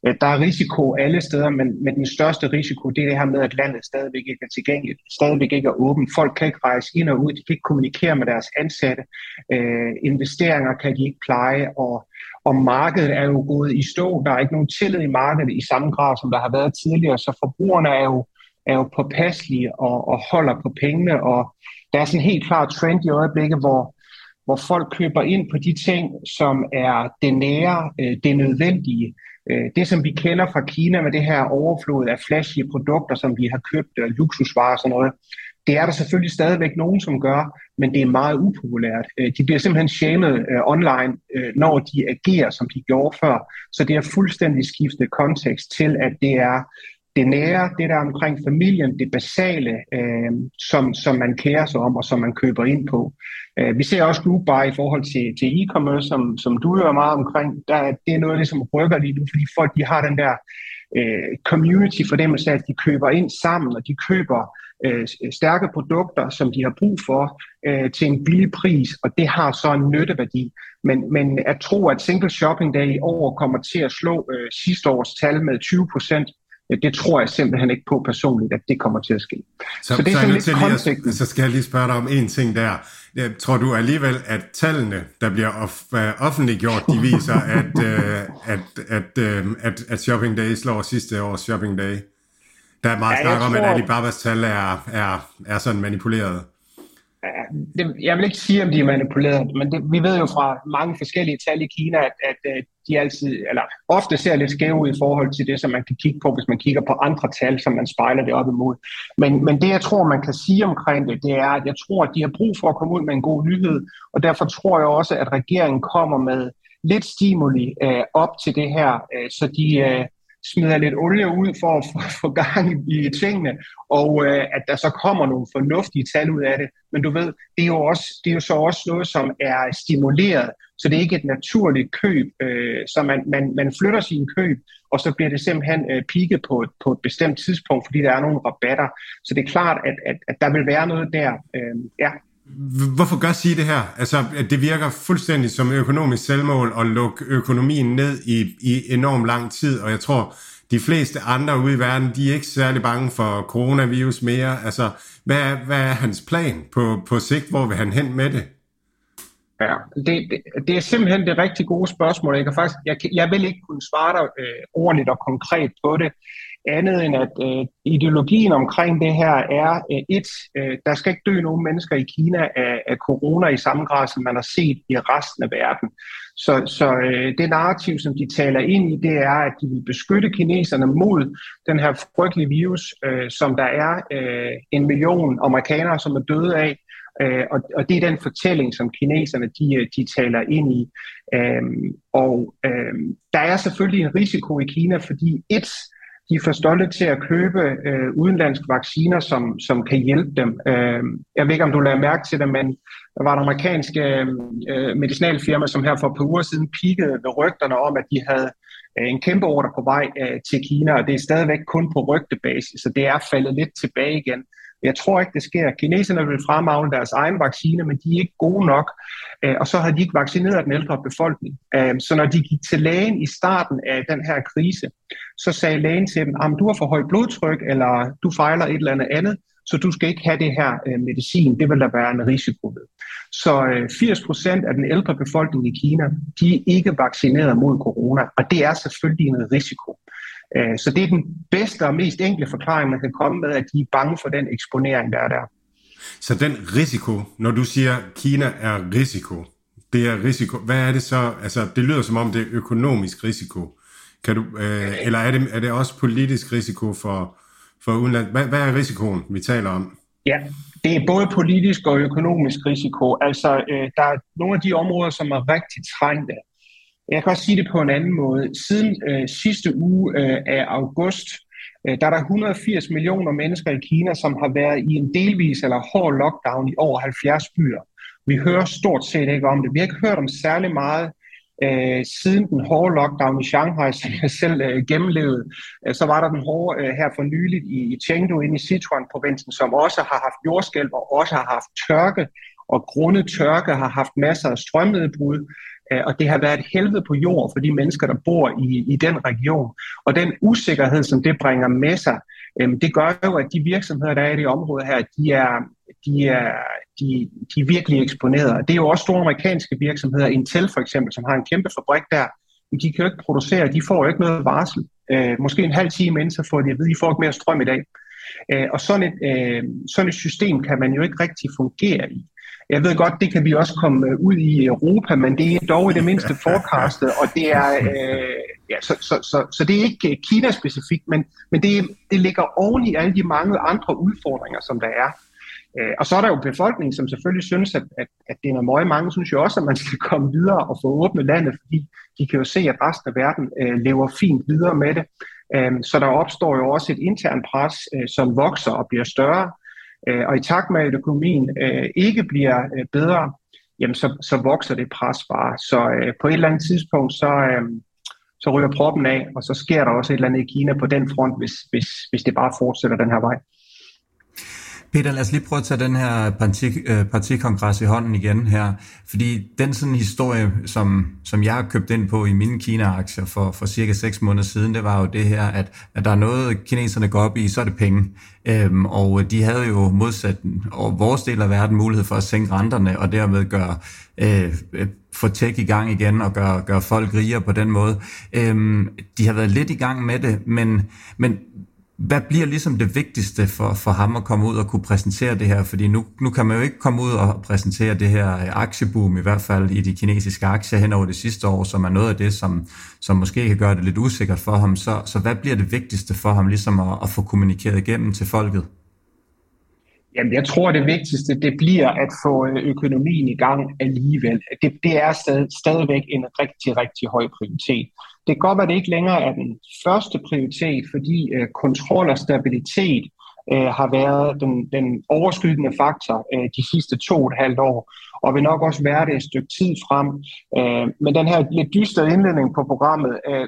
at øh, der er risiko alle steder, men, men den største risiko, det er det her med, at landet stadigvæk ikke er tilgængeligt, stadigvæk ikke er åbent. Folk kan ikke rejse ind og ud, de kan ikke kommunikere med deres ansatte, øh, investeringer kan de ikke pleje, og og markedet er jo gået i stå. Der er ikke nogen tillid i markedet i samme grad, som der har været tidligere, så forbrugerne er jo, er jo påpasselige og, og holder på pengene, og der er sådan en helt klar trend i øjeblikket, hvor, hvor folk køber ind på de ting, som er det nære, øh, det nødvendige. Øh, det, som vi kender fra Kina med det her overflod af flashy produkter, som vi har købt, og luksusvarer og sådan noget, det er der selvfølgelig stadigvæk nogen, som gør, men det er meget upopulært. Øh, de bliver simpelthen shamed øh, online, øh, når de agerer, som de gjorde før. Så det er fuldstændig skiftet kontekst til, at det er det nære, det der omkring familien, det basale, øh, som, som man kærer sig om og som man køber ind på. Øh, vi ser også group buy i forhold til, til e-commerce, som, som du hører meget omkring. Der, det er noget af det, som rykker lige nu, fordi folk de har den der øh, community fornemmelse af, at de køber ind sammen, og de køber øh, øh, stærke produkter, som de har brug for, øh, til en billig pris, og det har så en nytteværdi. Men, men at tro, at single shopping day i år kommer til at slå øh, sidste års tal med 20 procent, det tror jeg simpelthen ikke på personligt, at det kommer til at ske. Så, så det er så, lidt kontekst. Så skal jeg lige spørge dig om en ting der. Jeg tror du alligevel, at tallene, der bliver off, uh, offentliggjort, de viser, [laughs] at, uh, at, at, uh, at, at Shopping Day slår sidste års Shopping Day? Der er meget ja, snak om, tror... at Alibabas tal er, er, er sådan manipuleret det, jeg vil ikke sige, om de er manipuleret, men det, vi ved jo fra mange forskellige tal i Kina, at, at øh, de altid, eller ofte ser lidt skæve ud i forhold til det, som man kan kigge på, hvis man kigger på andre tal, som man spejler det op imod. Men, men det, jeg tror, man kan sige omkring det, det er, at jeg tror, at de har brug for at komme ud med en god nyhed, og derfor tror jeg også, at regeringen kommer med lidt stimuli øh, op til det her, øh, så de, øh, smider lidt olie ud for at få [laughs] gang i tingene, og øh, at der så kommer nogle fornuftige tal ud af det. Men du ved, det er jo, også, det er jo så også noget, som er stimuleret, så det er ikke et naturligt køb. Øh, så man, man, man flytter sin køb, og så bliver det simpelthen øh, pigget på, på et bestemt tidspunkt, fordi der er nogle rabatter. Så det er klart, at, at, at der vil være noget der. Øh, ja, Hvorfor gør sige det her? Altså, at det virker fuldstændig som økonomisk selvmål at lukke økonomien ned i, i enorm lang tid, og jeg tror, de fleste andre ude i verden, de er ikke særlig bange for coronavirus mere. Altså, hvad er, hvad er hans plan på, på sigt? Hvor vil han hen med det? Ja, det, det, det er simpelthen det rigtig gode spørgsmål. Jeg, kan faktisk, jeg, jeg vil ikke kunne svare dig øh, ordentligt og konkret på det andet end at øh, ideologien omkring det her er øh, et, øh, der skal ikke dø nogen mennesker i Kina af, af corona i samme grad, som man har set i resten af verden. Så, så øh, det narrativ, som de taler ind i, det er, at de vil beskytte kineserne mod den her frygtelige virus, øh, som der er øh, en million amerikanere, som er døde af, Øh, og, og det er den fortælling, som kineserne de, øh, de taler ind i. Øh, og øh, der er selvfølgelig en risiko i Kina, fordi et, de er for stolte til at købe øh, udenlandske vacciner, som, som kan hjælpe dem. Øh, jeg ved ikke, om du lader mærke til det, men der var et amerikansk øh, øh medicinalfirma, som her for et par uger siden pikkede ved rygterne om, at de havde øh, en kæmpe ordre på vej øh, til Kina, og det er stadigvæk kun på rygtebasis, så det er faldet lidt tilbage igen. Jeg tror ikke, det sker. Kineserne vil fremavle deres egen vaccine, men de er ikke gode nok, øh, og så har de ikke vaccineret den ældre befolkning. Øh, så når de gik til lægen i starten af den her krise, så sagde lægen til dem, at du har for højt blodtryk, eller du fejler et eller andet andet, så du skal ikke have det her øh, medicin. Det vil der være en risiko ved. Så øh, 80 procent af den ældre befolkning i Kina, de er ikke vaccineret mod corona, og det er selvfølgelig en risiko. Øh, så det er den bedste og mest enkle forklaring, man kan komme med, at de er bange for den eksponering, der er der. Så den risiko, når du siger, at Kina er risiko, det er risiko, hvad er det så? Altså, det lyder som om det er økonomisk risiko. Kan du, øh, eller er det, er det også politisk risiko for, for udenland? Hvad, hvad er risikoen, vi taler om? Ja, det er både politisk og økonomisk risiko. Altså, øh, der er nogle af de områder, som er rigtig trængte. Jeg kan også sige det på en anden måde. Siden øh, sidste uge øh, af august, øh, der er der 180 millioner mennesker i Kina, som har været i en delvis eller hård lockdown i over 70 byer. Vi hører stort set ikke om det. Vi har ikke hørt om særlig meget øh, siden den hårde lockdown i Shanghai, som jeg selv øh, gennemlevede. Øh, så var der den hårde øh, her for nyligt i, i Chengdu inde i Sichuan-provincen, som også har haft jordskælv og også har haft tørke, og grundet tørke har haft masser af strømnedbrud. Øh, og det har været et helvede på jord for de mennesker, der bor i, i den region. Og den usikkerhed, som det bringer med sig, øh, det gør jo, at de virksomheder, der er i det område her, de er, de er, de, de er virkelig eksponeret. Det er jo også store amerikanske virksomheder, Intel for eksempel, som har en kæmpe fabrik der, men de kan jo ikke producere, de får jo ikke noget varsel. Øh, måske en halv time inden, så får de at vide, at de får ikke mere strøm i dag. Øh, og sådan et, øh, sådan et system kan man jo ikke rigtig fungere i. Jeg ved godt, det kan vi også komme øh, ud i Europa, men det er dog i det mindste [laughs] forecastet, og det er, øh, ja, så, så, så, så det er ikke øh, Kina-specifikt, men, men det, det ligger oven i alle de mange andre udfordringer, som der er. Øh, og så er der jo befolkningen, som selvfølgelig synes, at, at, at det er noget møg. Mange synes jo også, at man skal [laughs] komme videre og få åbnet landet, fordi de kan jo se, at resten af verden øh, lever fint videre med det. Øh, så der opstår jo også et internt pres, øh, som vokser og bliver større. Øh, og i takt med, at økonomien øh, ikke bliver øh, bedre, jamen så, så vokser det pres bare. Så øh, på et eller andet tidspunkt, så, øh, så ryger proppen af, og så sker der også et eller andet i Kina på den front, hvis, hvis, hvis det bare fortsætter den her vej. Peter, lad os lige prøve at tage den her parti, øh, partikongres i hånden igen her, fordi den sådan historie, som, som jeg har købt ind på i mine Kina-aktier for, for cirka 6 måneder siden, det var jo det her, at, at der er noget, kineserne går op i, så er det penge. Øhm, og de havde jo modsat og vores del af verden mulighed for at sænke renterne, og dermed gøre øh, få tech i gang igen og gøre, gøre folk rigere på den måde. Øhm, de har været lidt i gang med det, men, men hvad bliver ligesom det vigtigste for, for ham at komme ud og kunne præsentere det her? Fordi nu, nu kan man jo ikke komme ud og præsentere det her øh, aktieboom, i hvert fald i de kinesiske aktier hen over det sidste år, som er noget af det, som, som måske kan gøre det lidt usikkert for ham. Så, så hvad bliver det vigtigste for ham ligesom at, at få kommunikeret igennem til folket? Jamen, jeg tror, det vigtigste, det bliver at få øh, økonomien i gang alligevel. Det, det er stadig, stadigvæk en rigtig, rigtig høj prioritet. Det kan godt være, at det ikke længere er den første prioritet, fordi øh, kontrol og stabilitet øh, har været den, den overskydende faktor øh, de sidste to og et halvt år, og vil nok også være det et stykke tid frem. Øh, men den her lidt dystre indledning på programmet øh,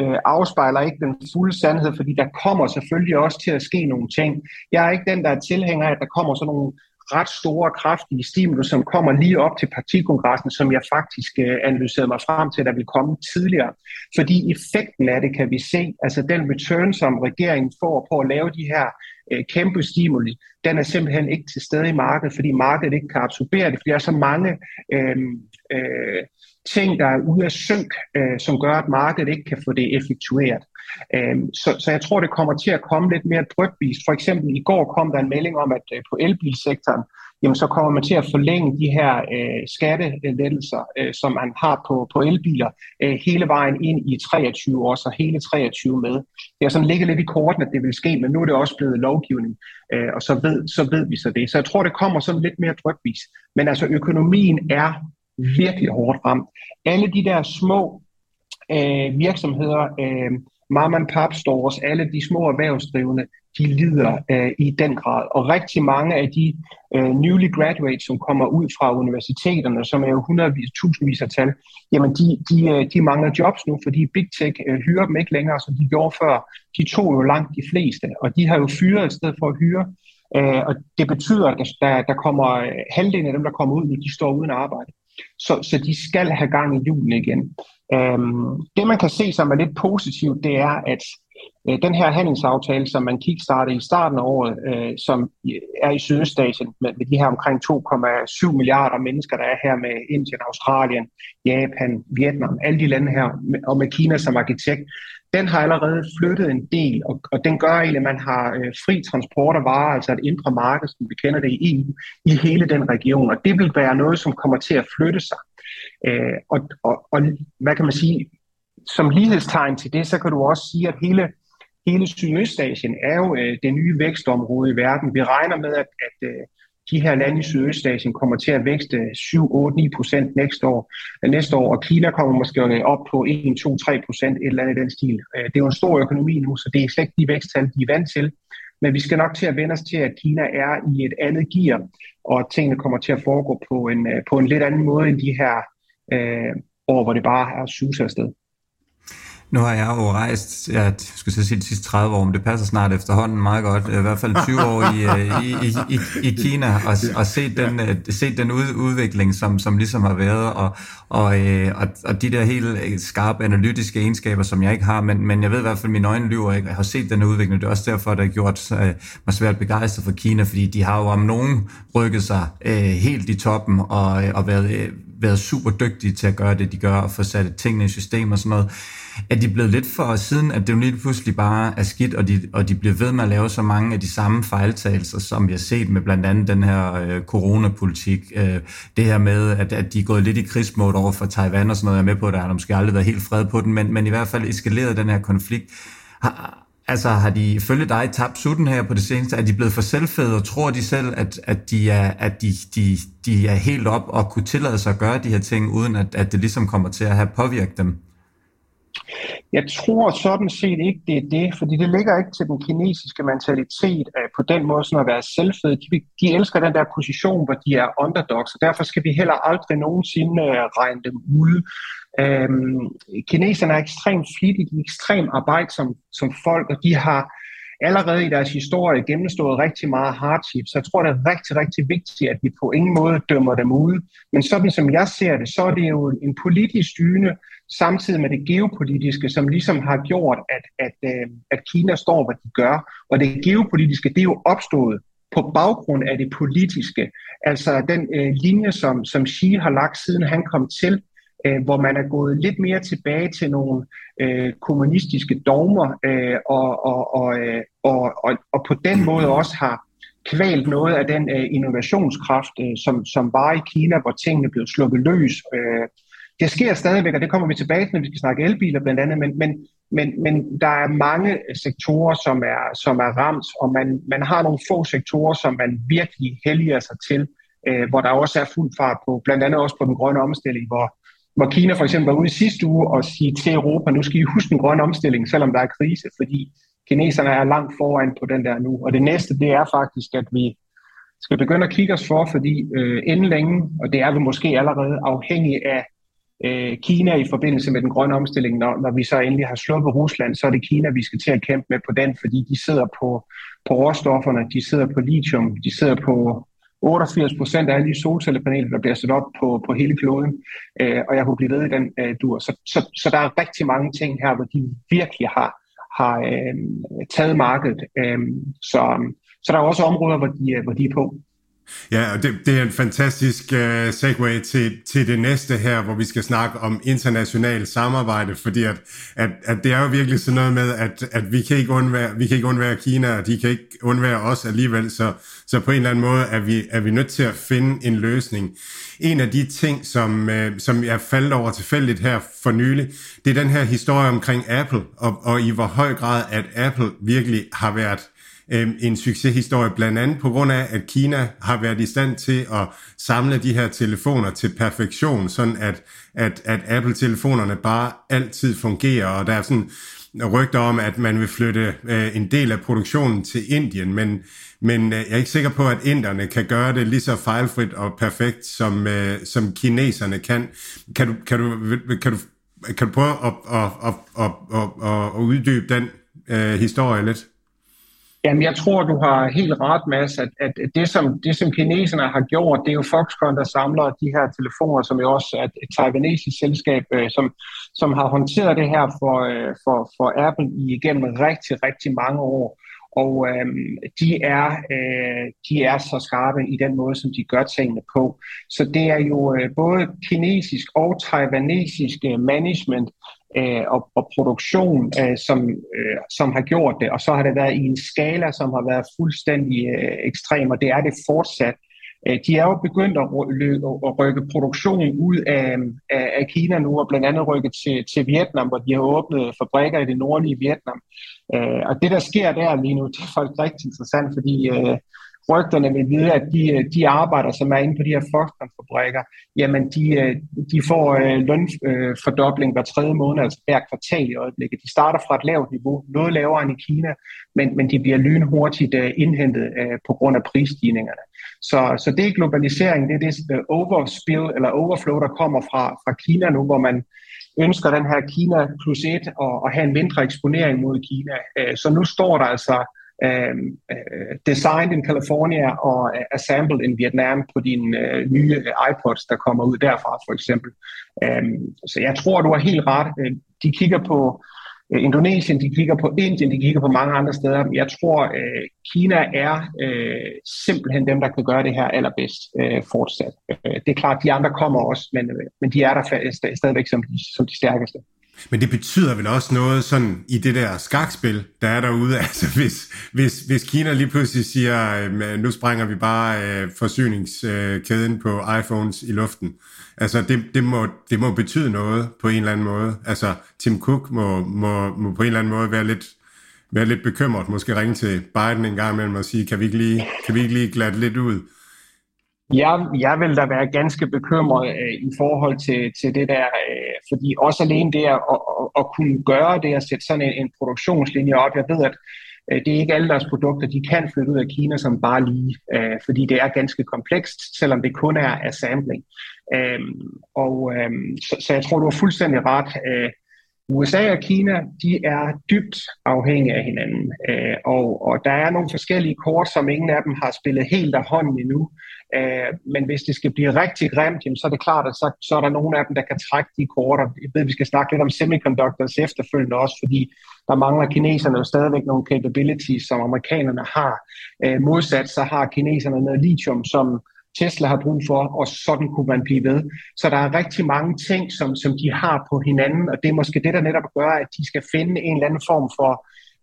øh, afspejler ikke den fulde sandhed, fordi der kommer selvfølgelig også til at ske nogle ting. Jeg er ikke den, der er tilhænger af, at der kommer sådan nogle ret store, kraftige stimuli, som kommer lige op til partikongressen, som jeg faktisk øh, analyserede mig frem til, der vil komme tidligere. Fordi effekten af det kan vi se, altså den return, som regeringen får på at lave de her øh, kæmpe stimuli, den er simpelthen ikke til stede i markedet, fordi markedet ikke kan absorbere det, fordi der er så mange øh, øh, ting, der er ude af synk, øh, som gør, at markedet ikke kan få det effektueret. Øhm, så, så jeg tror, det kommer til at komme lidt mere drøbvist. For eksempel i går kom der en melding om, at øh, på elbilsektoren, jamen så kommer man til at forlænge de her øh, skattelettelser, øh, som man har på, på elbiler, øh, hele vejen ind i 23 år, så hele 23 med. Det har sådan ligget lidt i korten, at det vil ske, men nu er det også blevet lovgivning, øh, og så ved, så ved vi så det. Så jeg tror, det kommer sådan lidt mere drøbvis. Men altså økonomien er virkelig hårdt ramt. Alle de der små øh, virksomheder, øh, mom and pop stores, alle de små erhvervsdrivende, de lider øh, i den grad. Og rigtig mange af de øh, newly graduates, som kommer ud fra universiteterne, som er jo hundredvis, tusindvis af tal, jamen de, de, øh, de mangler jobs nu, fordi Big Tech øh, hyrer dem ikke længere, som de gjorde før. De tog jo langt de fleste, og de har jo fyret i stedet for at hyre. Øh, og det betyder, at der, der kommer øh, halvdelen af dem, der kommer ud nu, de står uden arbejde. Så, så de skal have gang i julen igen. Øhm, det man kan se, som er lidt positivt, det er, at øh, den her handelsaftale, som man kickstartede i starten af året, øh, som er i Sydøstasien med, med de her omkring 2,7 milliarder mennesker, der er her med Indien, Australien, Japan, Vietnam, alle de lande her, og med Kina som arkitekt, den har allerede flyttet en del, og, og den gør egentlig, at man har øh, fri transport af varer, altså et indre marked, som vi kender det i EU, i hele den region, og det vil være noget, som kommer til at flytte sig. Øh, og, og, og hvad kan man sige, som lighedstegn til det, så kan du også sige, at hele, hele Sydøstasien er jo øh, det nye vækstområde i verden. Vi regner med, at, at øh, de her lande i Sydøstasien kommer til at vækste 7, 8, 9 procent næste år, øh, næste år, og Kina kommer måske op på 1, 2, 3 procent, et eller andet i den stil. Øh, det er jo en stor økonomi nu, så det er slet ikke de væksttal, de er vant til. Men vi skal nok til at vende os til, at Kina er i et andet gear, og at tingene kommer til at foregå på en, øh, på en lidt anden måde end de her øh, år, hvor det bare er suset afsted. Nu har jeg jo rejst, jeg skulle sige de sidste 30 år, men det passer snart efterhånden meget godt, i hvert fald 20 år i, øh, i, i, i, i Kina, og, og set den, øh, set den ud, udvikling, som, som ligesom har været, og, og, øh, og, og de der helt skarpe analytiske egenskaber, som jeg ikke har, men, men jeg ved i hvert fald, at mine øjne lyver ikke, jeg har set den udvikling, det er også derfor, det har gjort mig svært begejstret for Kina, fordi de har jo om nogen rykket sig helt i toppen, og, og været, været super dygtige til at gøre det, de gør, og få sat tingene i system og sådan noget at de blevet lidt for siden, at det jo lige pludselig bare er skidt, og de, og de bliver ved med at lave så mange af de samme fejltagelser, som vi har set med blandt andet den her øh, coronapolitik. Øh, det her med, at, at de er gået lidt i krigsmål over for Taiwan og sådan noget, jeg er med på, der har måske aldrig været helt fred på den, men, men i hvert fald eskaleret den her konflikt. Har, Altså har de ifølge dig tabt sutten her på det seneste? Er de blevet for selvfede, og tror de selv, at, at, de, er, at de, de, de er helt op og kunne tillade sig at gøre de her ting, uden at, at det ligesom kommer til at have påvirket dem? Jeg tror sådan set ikke, det er det, fordi det ligger ikke til den kinesiske mentalitet at på den måde sådan at være selvfede. De, de elsker den der position, hvor de er underdogs, og derfor skal vi heller aldrig nogensinde øh, regne dem ud. Øhm, kineserne er ekstremt flittige, de er ekstremt arbejdsomme som folk, og de har allerede i deres historie gennemstået rigtig meget hardship, så jeg tror, det er rigtig, rigtig vigtigt, at vi på ingen måde dømmer dem ud. Men sådan som jeg ser det, så er det jo en politisk styne, samtidig med det geopolitiske, som ligesom har gjort, at, at, øh, at Kina står, hvad de gør. Og det geopolitiske, det er jo opstået på baggrund af det politiske. Altså den øh, linje, som, som Xi har lagt, siden han kom til, øh, hvor man er gået lidt mere tilbage til nogle øh, kommunistiske dogmer, øh, og, og, og, øh, og, og, og på den måde også har kvalt noget af den øh, innovationskraft, øh, som, som var i Kina, hvor tingene blev sluppet løs. Øh, det sker stadigvæk, og det kommer vi tilbage til, når vi skal snakke elbiler blandt andet, men, men, men, men der er mange sektorer, som er, som er ramt, og man, man har nogle få sektorer, som man virkelig helliger sig til, øh, hvor der også er fuld fart på, blandt andet også på den grønne omstilling, hvor, hvor Kina for eksempel var ude i sidste uge og sige til Europa, nu skal I huske den grønne omstilling, selvom der er krise, fordi kineserne er langt foran på den der nu. Og det næste, det er faktisk, at vi skal begynde at kigge os for, fordi øh, inden længe, og det er vi måske allerede afhængige af øh, Kina i forbindelse med den grønne omstilling, når, når vi så endelig har sluppet Rusland, så er det Kina, vi skal til at kæmpe med på den, fordi de sidder på, på råstofferne, de sidder på lithium, de sidder på 88 procent af alle de solcellepaneler, der bliver sat op på, på hele kloden, øh, og jeg kunne blive ved i den øh, dur. Så, så, så der er rigtig mange ting her, hvor de virkelig har, har øh, taget markedet. Øh, så, så der er også områder, hvor de, øh, hvor de er på. Ja, og det, det er en fantastisk uh, segue til, til det næste her, hvor vi skal snakke om internationalt samarbejde, fordi at, at, at det er jo virkelig sådan noget med, at, at vi, kan ikke undvære, vi kan ikke undvære Kina, og de kan ikke undvære os alligevel, så, så på en eller anden måde er vi, er vi nødt til at finde en løsning. En af de ting, som, uh, som jeg faldt over tilfældigt her for nylig, det er den her historie omkring Apple, og, og i hvor høj grad, at Apple virkelig har været øh, en succeshistorie, blandt andet på grund af, at Kina har været i stand til at samle de her telefoner til perfektion, sådan at, at, at Apple-telefonerne bare altid fungerer, og der er sådan rygter om, at man vil flytte øh, en del af produktionen til Indien, men, men øh, jeg er ikke sikker på, at inderne kan gøre det lige så fejlfrit og perfekt, som, øh, som kineserne kan. Kan du, kan du, kan du, kan du prøve at, at, at, at, at, at uddybe den øh, historie lidt? Jamen, jeg tror, du har helt ret, Mads, at, at det, som, det, som kineserne har gjort, det er jo Foxconn, der samler de her telefoner, som jo også er et taiwanesisk selskab, øh, som, som har håndteret det her for, øh, for, for Apple igennem rigtig, rigtig mange år. Og øh, de, er, øh, de er så skarpe i den måde, som de gør tingene på. Så det er jo øh, både kinesisk og taiwanesisk øh, management, øh, og, og produktion, øh, som, øh, som har gjort det. Og så har det været i en skala, som har været fuldstændig øh, ekstrem, og det er det fortsat. Øh, de er jo begyndt at, at rykke produktionen ud af, af, af Kina nu, og blandt andet rykke til, til Vietnam, hvor de har åbnet fabrikker i det nordlige Vietnam. Øh, og det, der sker der lige nu, [laughs] det er faktisk rigtig interessant, fordi øh, rygterne vil vide, at de, øh, de arbejder, som er inde på de her Foxconn-fabrikker, jamen de, øh, de får øh, lønfordobling hver tredje måned, altså hver kvartal i øjeblikket. De starter fra et lavt niveau, noget lavere end i Kina, men, men de bliver lynhurtigt indhentet på grund af prisstigningerne. Så, så det er globalisering, det er det overspill eller overflow, der kommer fra, fra Kina nu, hvor man ønsker den her Kina plus et og, og have en mindre eksponering mod Kina. Så nu står der altså Øhm, øh, designed in California og assembled in Vietnam på dine øh, nye øh, iPods, der kommer ud derfra for eksempel. Øh, så jeg tror, du har helt ret. Øh, de kigger på øh, Indonesien, de kigger på Indien, de kigger på mange andre steder. Jeg tror, øh, Kina er øh, simpelthen dem, der kan gøre det her allerbedst øh, fortsat. Øh, det er klart, de andre kommer også, men, øh, men de er der stadigvæk som de, som de stærkeste. Men det betyder vel også noget sådan i det der skakspil, der er derude. [laughs] Altså hvis, hvis, hvis Kina lige pludselig siger, øhm, øh, nu sprænger vi bare øh, forsyningskæden øh, på iPhones i luften. Altså det, det, må, det må betyde noget på en eller anden måde. Altså Tim Cook må, må, må på en eller anden måde være lidt, være lidt bekymret, måske ringe til Biden en gang imellem og sige, kan vi ikke lige, kan vi ikke lige glatte lidt ud? Jeg, jeg vil da være ganske bekymret øh, i forhold til, til det der, øh, fordi også alene det at, at, at kunne gøre det, at sætte sådan en, en produktionslinje op, jeg ved, at øh, det er ikke alle deres produkter, de kan flytte ud af Kina som bare lige, øh, fordi det er ganske komplekst, selvom det kun er assembling. Øh, og øh, så, så jeg tror, du har fuldstændig ret. Øh, USA og Kina, de er dybt afhængige af hinanden, øh, og, og der er nogle forskellige kort, som ingen af dem har spillet helt af hånden endnu. Øh, men hvis det skal blive rigtig grimt, jamen, så er det klart, at så, så er der nogle af dem, der kan trække de kort. Jeg ved, vi skal snakke lidt om semiconductors efterfølgende også, fordi der mangler kineserne jo stadigvæk nogle capabilities, som amerikanerne har. Øh, modsat så har kineserne noget lithium, som Tesla har brug for, og sådan kunne man blive ved. Så der er rigtig mange ting, som, som de har på hinanden, og det er måske det, der netop gør, at de skal finde en eller anden form for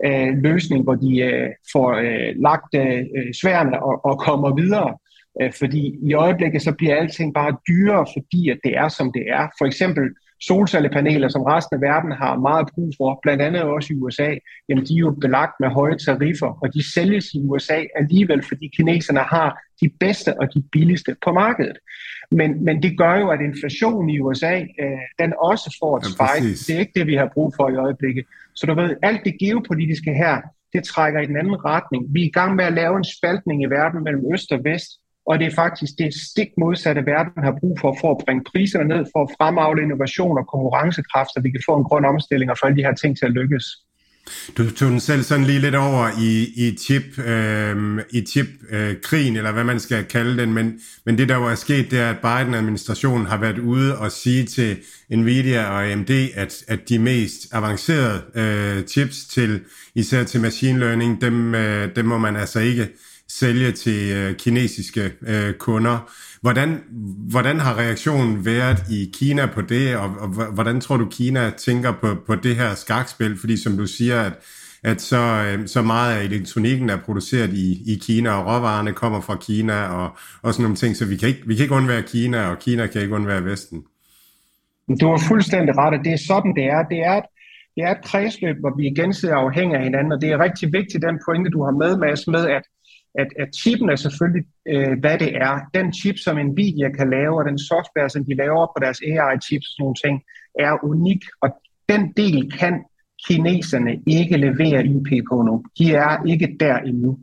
øh, løsning, hvor de øh, får øh, lagt øh, øh sværene og, og kommer videre. Øh, fordi i øjeblikket så bliver alting bare dyrere, fordi at det er, som det er. For eksempel solcellepaneler, som resten af verden har meget brug for, blandt andet også i USA, jamen de er jo belagt med høje tariffer, og de sælges i USA alligevel, fordi kineserne har de bedste og de billigste på markedet. Men, men det gør jo, at inflationen i USA, øh, den også får et spike. Ja, det er ikke det, vi har brug for i øjeblikket. Så du ved, alt det geopolitiske her, det trækker i den anden retning. Vi er i gang med at lave en spaltning i verden mellem øst og vest, og det er faktisk det stik modsatte, verden har brug for, for at bringe priserne ned, for at fremavle innovation og konkurrencekraft, så vi kan få en grøn omstilling og få alle de her ting til at lykkes. Du tog den selv sådan lige lidt over i, i chip, øh, i chip øh, krigen, eller hvad man skal kalde den, men, men det der jo er sket, det er, at Biden-administrationen har været ude og sige til Nvidia og AMD, at, at de mest avancerede øh, chips til, især til machine learning, dem, øh, dem må man altså ikke sælge til øh, kinesiske øh, kunder. Hvordan, hvordan har reaktionen været i Kina på det, og, og hvordan tror du, Kina tænker på, på det her skakspil? Fordi som du siger, at, at så, øh, så meget af elektronikken er produceret i, i Kina, og råvarerne kommer fra Kina, og, og sådan nogle ting, så vi kan, ikke, vi kan ikke undvære Kina, og Kina kan ikke undvære Vesten. Du har fuldstændig ret, og det er sådan, det er. Det er et, det er et kredsløb, hvor vi er sidder afhængige af hinanden, og det er rigtig vigtigt, den pointe, du har med, Mads, med at at, at chipen er selvfølgelig, øh, hvad det er. Den chip, som Nvidia kan lave, og den software, som de laver på deres AI-chips og sådan ting, er unik, og den del kan kineserne ikke levere IP på nu. De er ikke der endnu.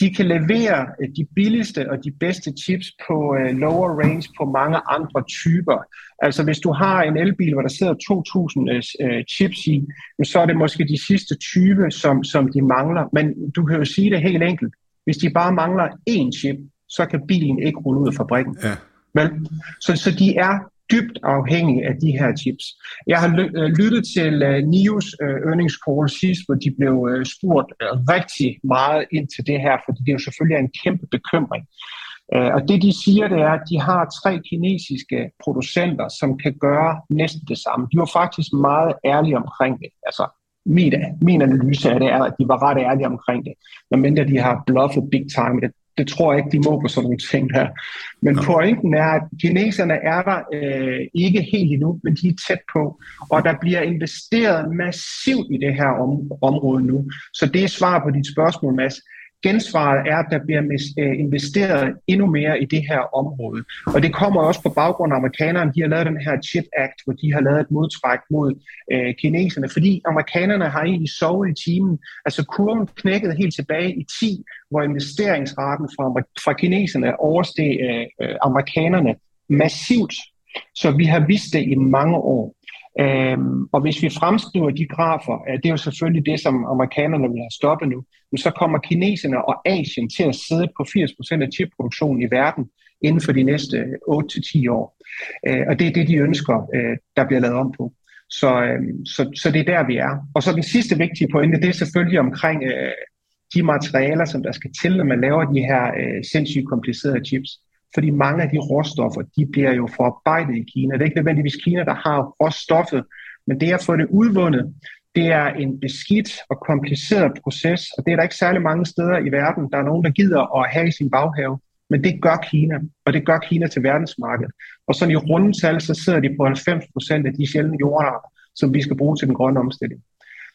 De kan levere øh, de billigste og de bedste chips på øh, lower range på mange andre typer. Altså hvis du har en elbil, hvor der sidder 2.000 øh, øh, chips i, så er det måske de sidste 20, som, som de mangler. Men du kan jo sige det helt enkelt. Hvis de bare mangler én chip, så kan bilen ikke rulle ud af fabrikken. Ja. Vel? Så, så de er dybt afhængige af de her chips. Jeg har øh, lyttet til uh, NIO's uh, earnings call sidst, hvor de blev uh, spurgt uh, rigtig meget ind til det her, fordi det er jo selvfølgelig en kæmpe bekymring. Uh, og det de siger, det er, at de har tre kinesiske producenter, som kan gøre næsten det samme. De var faktisk meget ærlige omkring det. Altså, min, min analyse af det er, at de var ret ærlige omkring det. Medmindre de har bluffet big time. Det, det tror jeg ikke, de må på sådan nogle ting her. Men ja. pointen er, at kineserne er der øh, ikke helt endnu, men de er tæt på. Og der bliver investeret massivt i det her om, område nu. Så det er svar på dit spørgsmål, Mads. Gensvaret er, at der bliver øh, investeret endnu mere i det her område. Og det kommer også på baggrund af amerikanerne. De har lavet den her Chip Act, hvor de har lavet et modtræk mod øh, kineserne, fordi amerikanerne har egentlig sovet i timen. Altså kurven knækkede helt tilbage i 10, hvor investeringsraten fra, fra kineserne oversteg øh, øh, amerikanerne massivt. Så vi har vidst det i mange år. Øhm, og hvis vi fremskriver de grafer, øh, det er jo selvfølgelig det, som amerikanerne vil have stoppet nu, men så kommer kineserne og Asien til at sidde på 80% af chipproduktionen i verden inden for de næste 8-10 år. Øh, og det er det, de ønsker, øh, der bliver lavet om på. Så, øh, så, så det er der, vi er. Og så den sidste vigtige pointe, det er selvfølgelig omkring øh, de materialer, som der skal til, når man laver de her øh, sindssygt komplicerede chips. Fordi mange af de råstoffer, de bliver jo forarbejdet i Kina. Det er ikke nødvendigvis Kina, der har råstoffet, men det at få det udvundet, det er en beskidt og kompliceret proces, og det er der ikke særlig mange steder i verden, der er nogen, der gider at have i sin baghave. Men det gør Kina, og det gør Kina til verdensmarkedet. Og sådan i rundetal, så sidder de på 90 procent af de sjældne jordarter, som vi skal bruge til den grønne omstilling.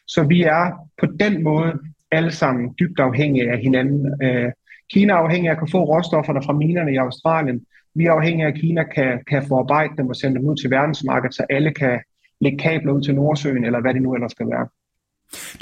Så vi er på den måde alle sammen dybt afhængige af hinanden. Øh, Kina er afhængig af at kunne få råstofferne fra minerne i Australien. Vi er afhængige af, at Kina kan, kan forarbejde dem og sende dem ud til verdensmarkedet, så alle kan lægge kabler ud til Nordsøen, eller hvad det nu ellers skal være.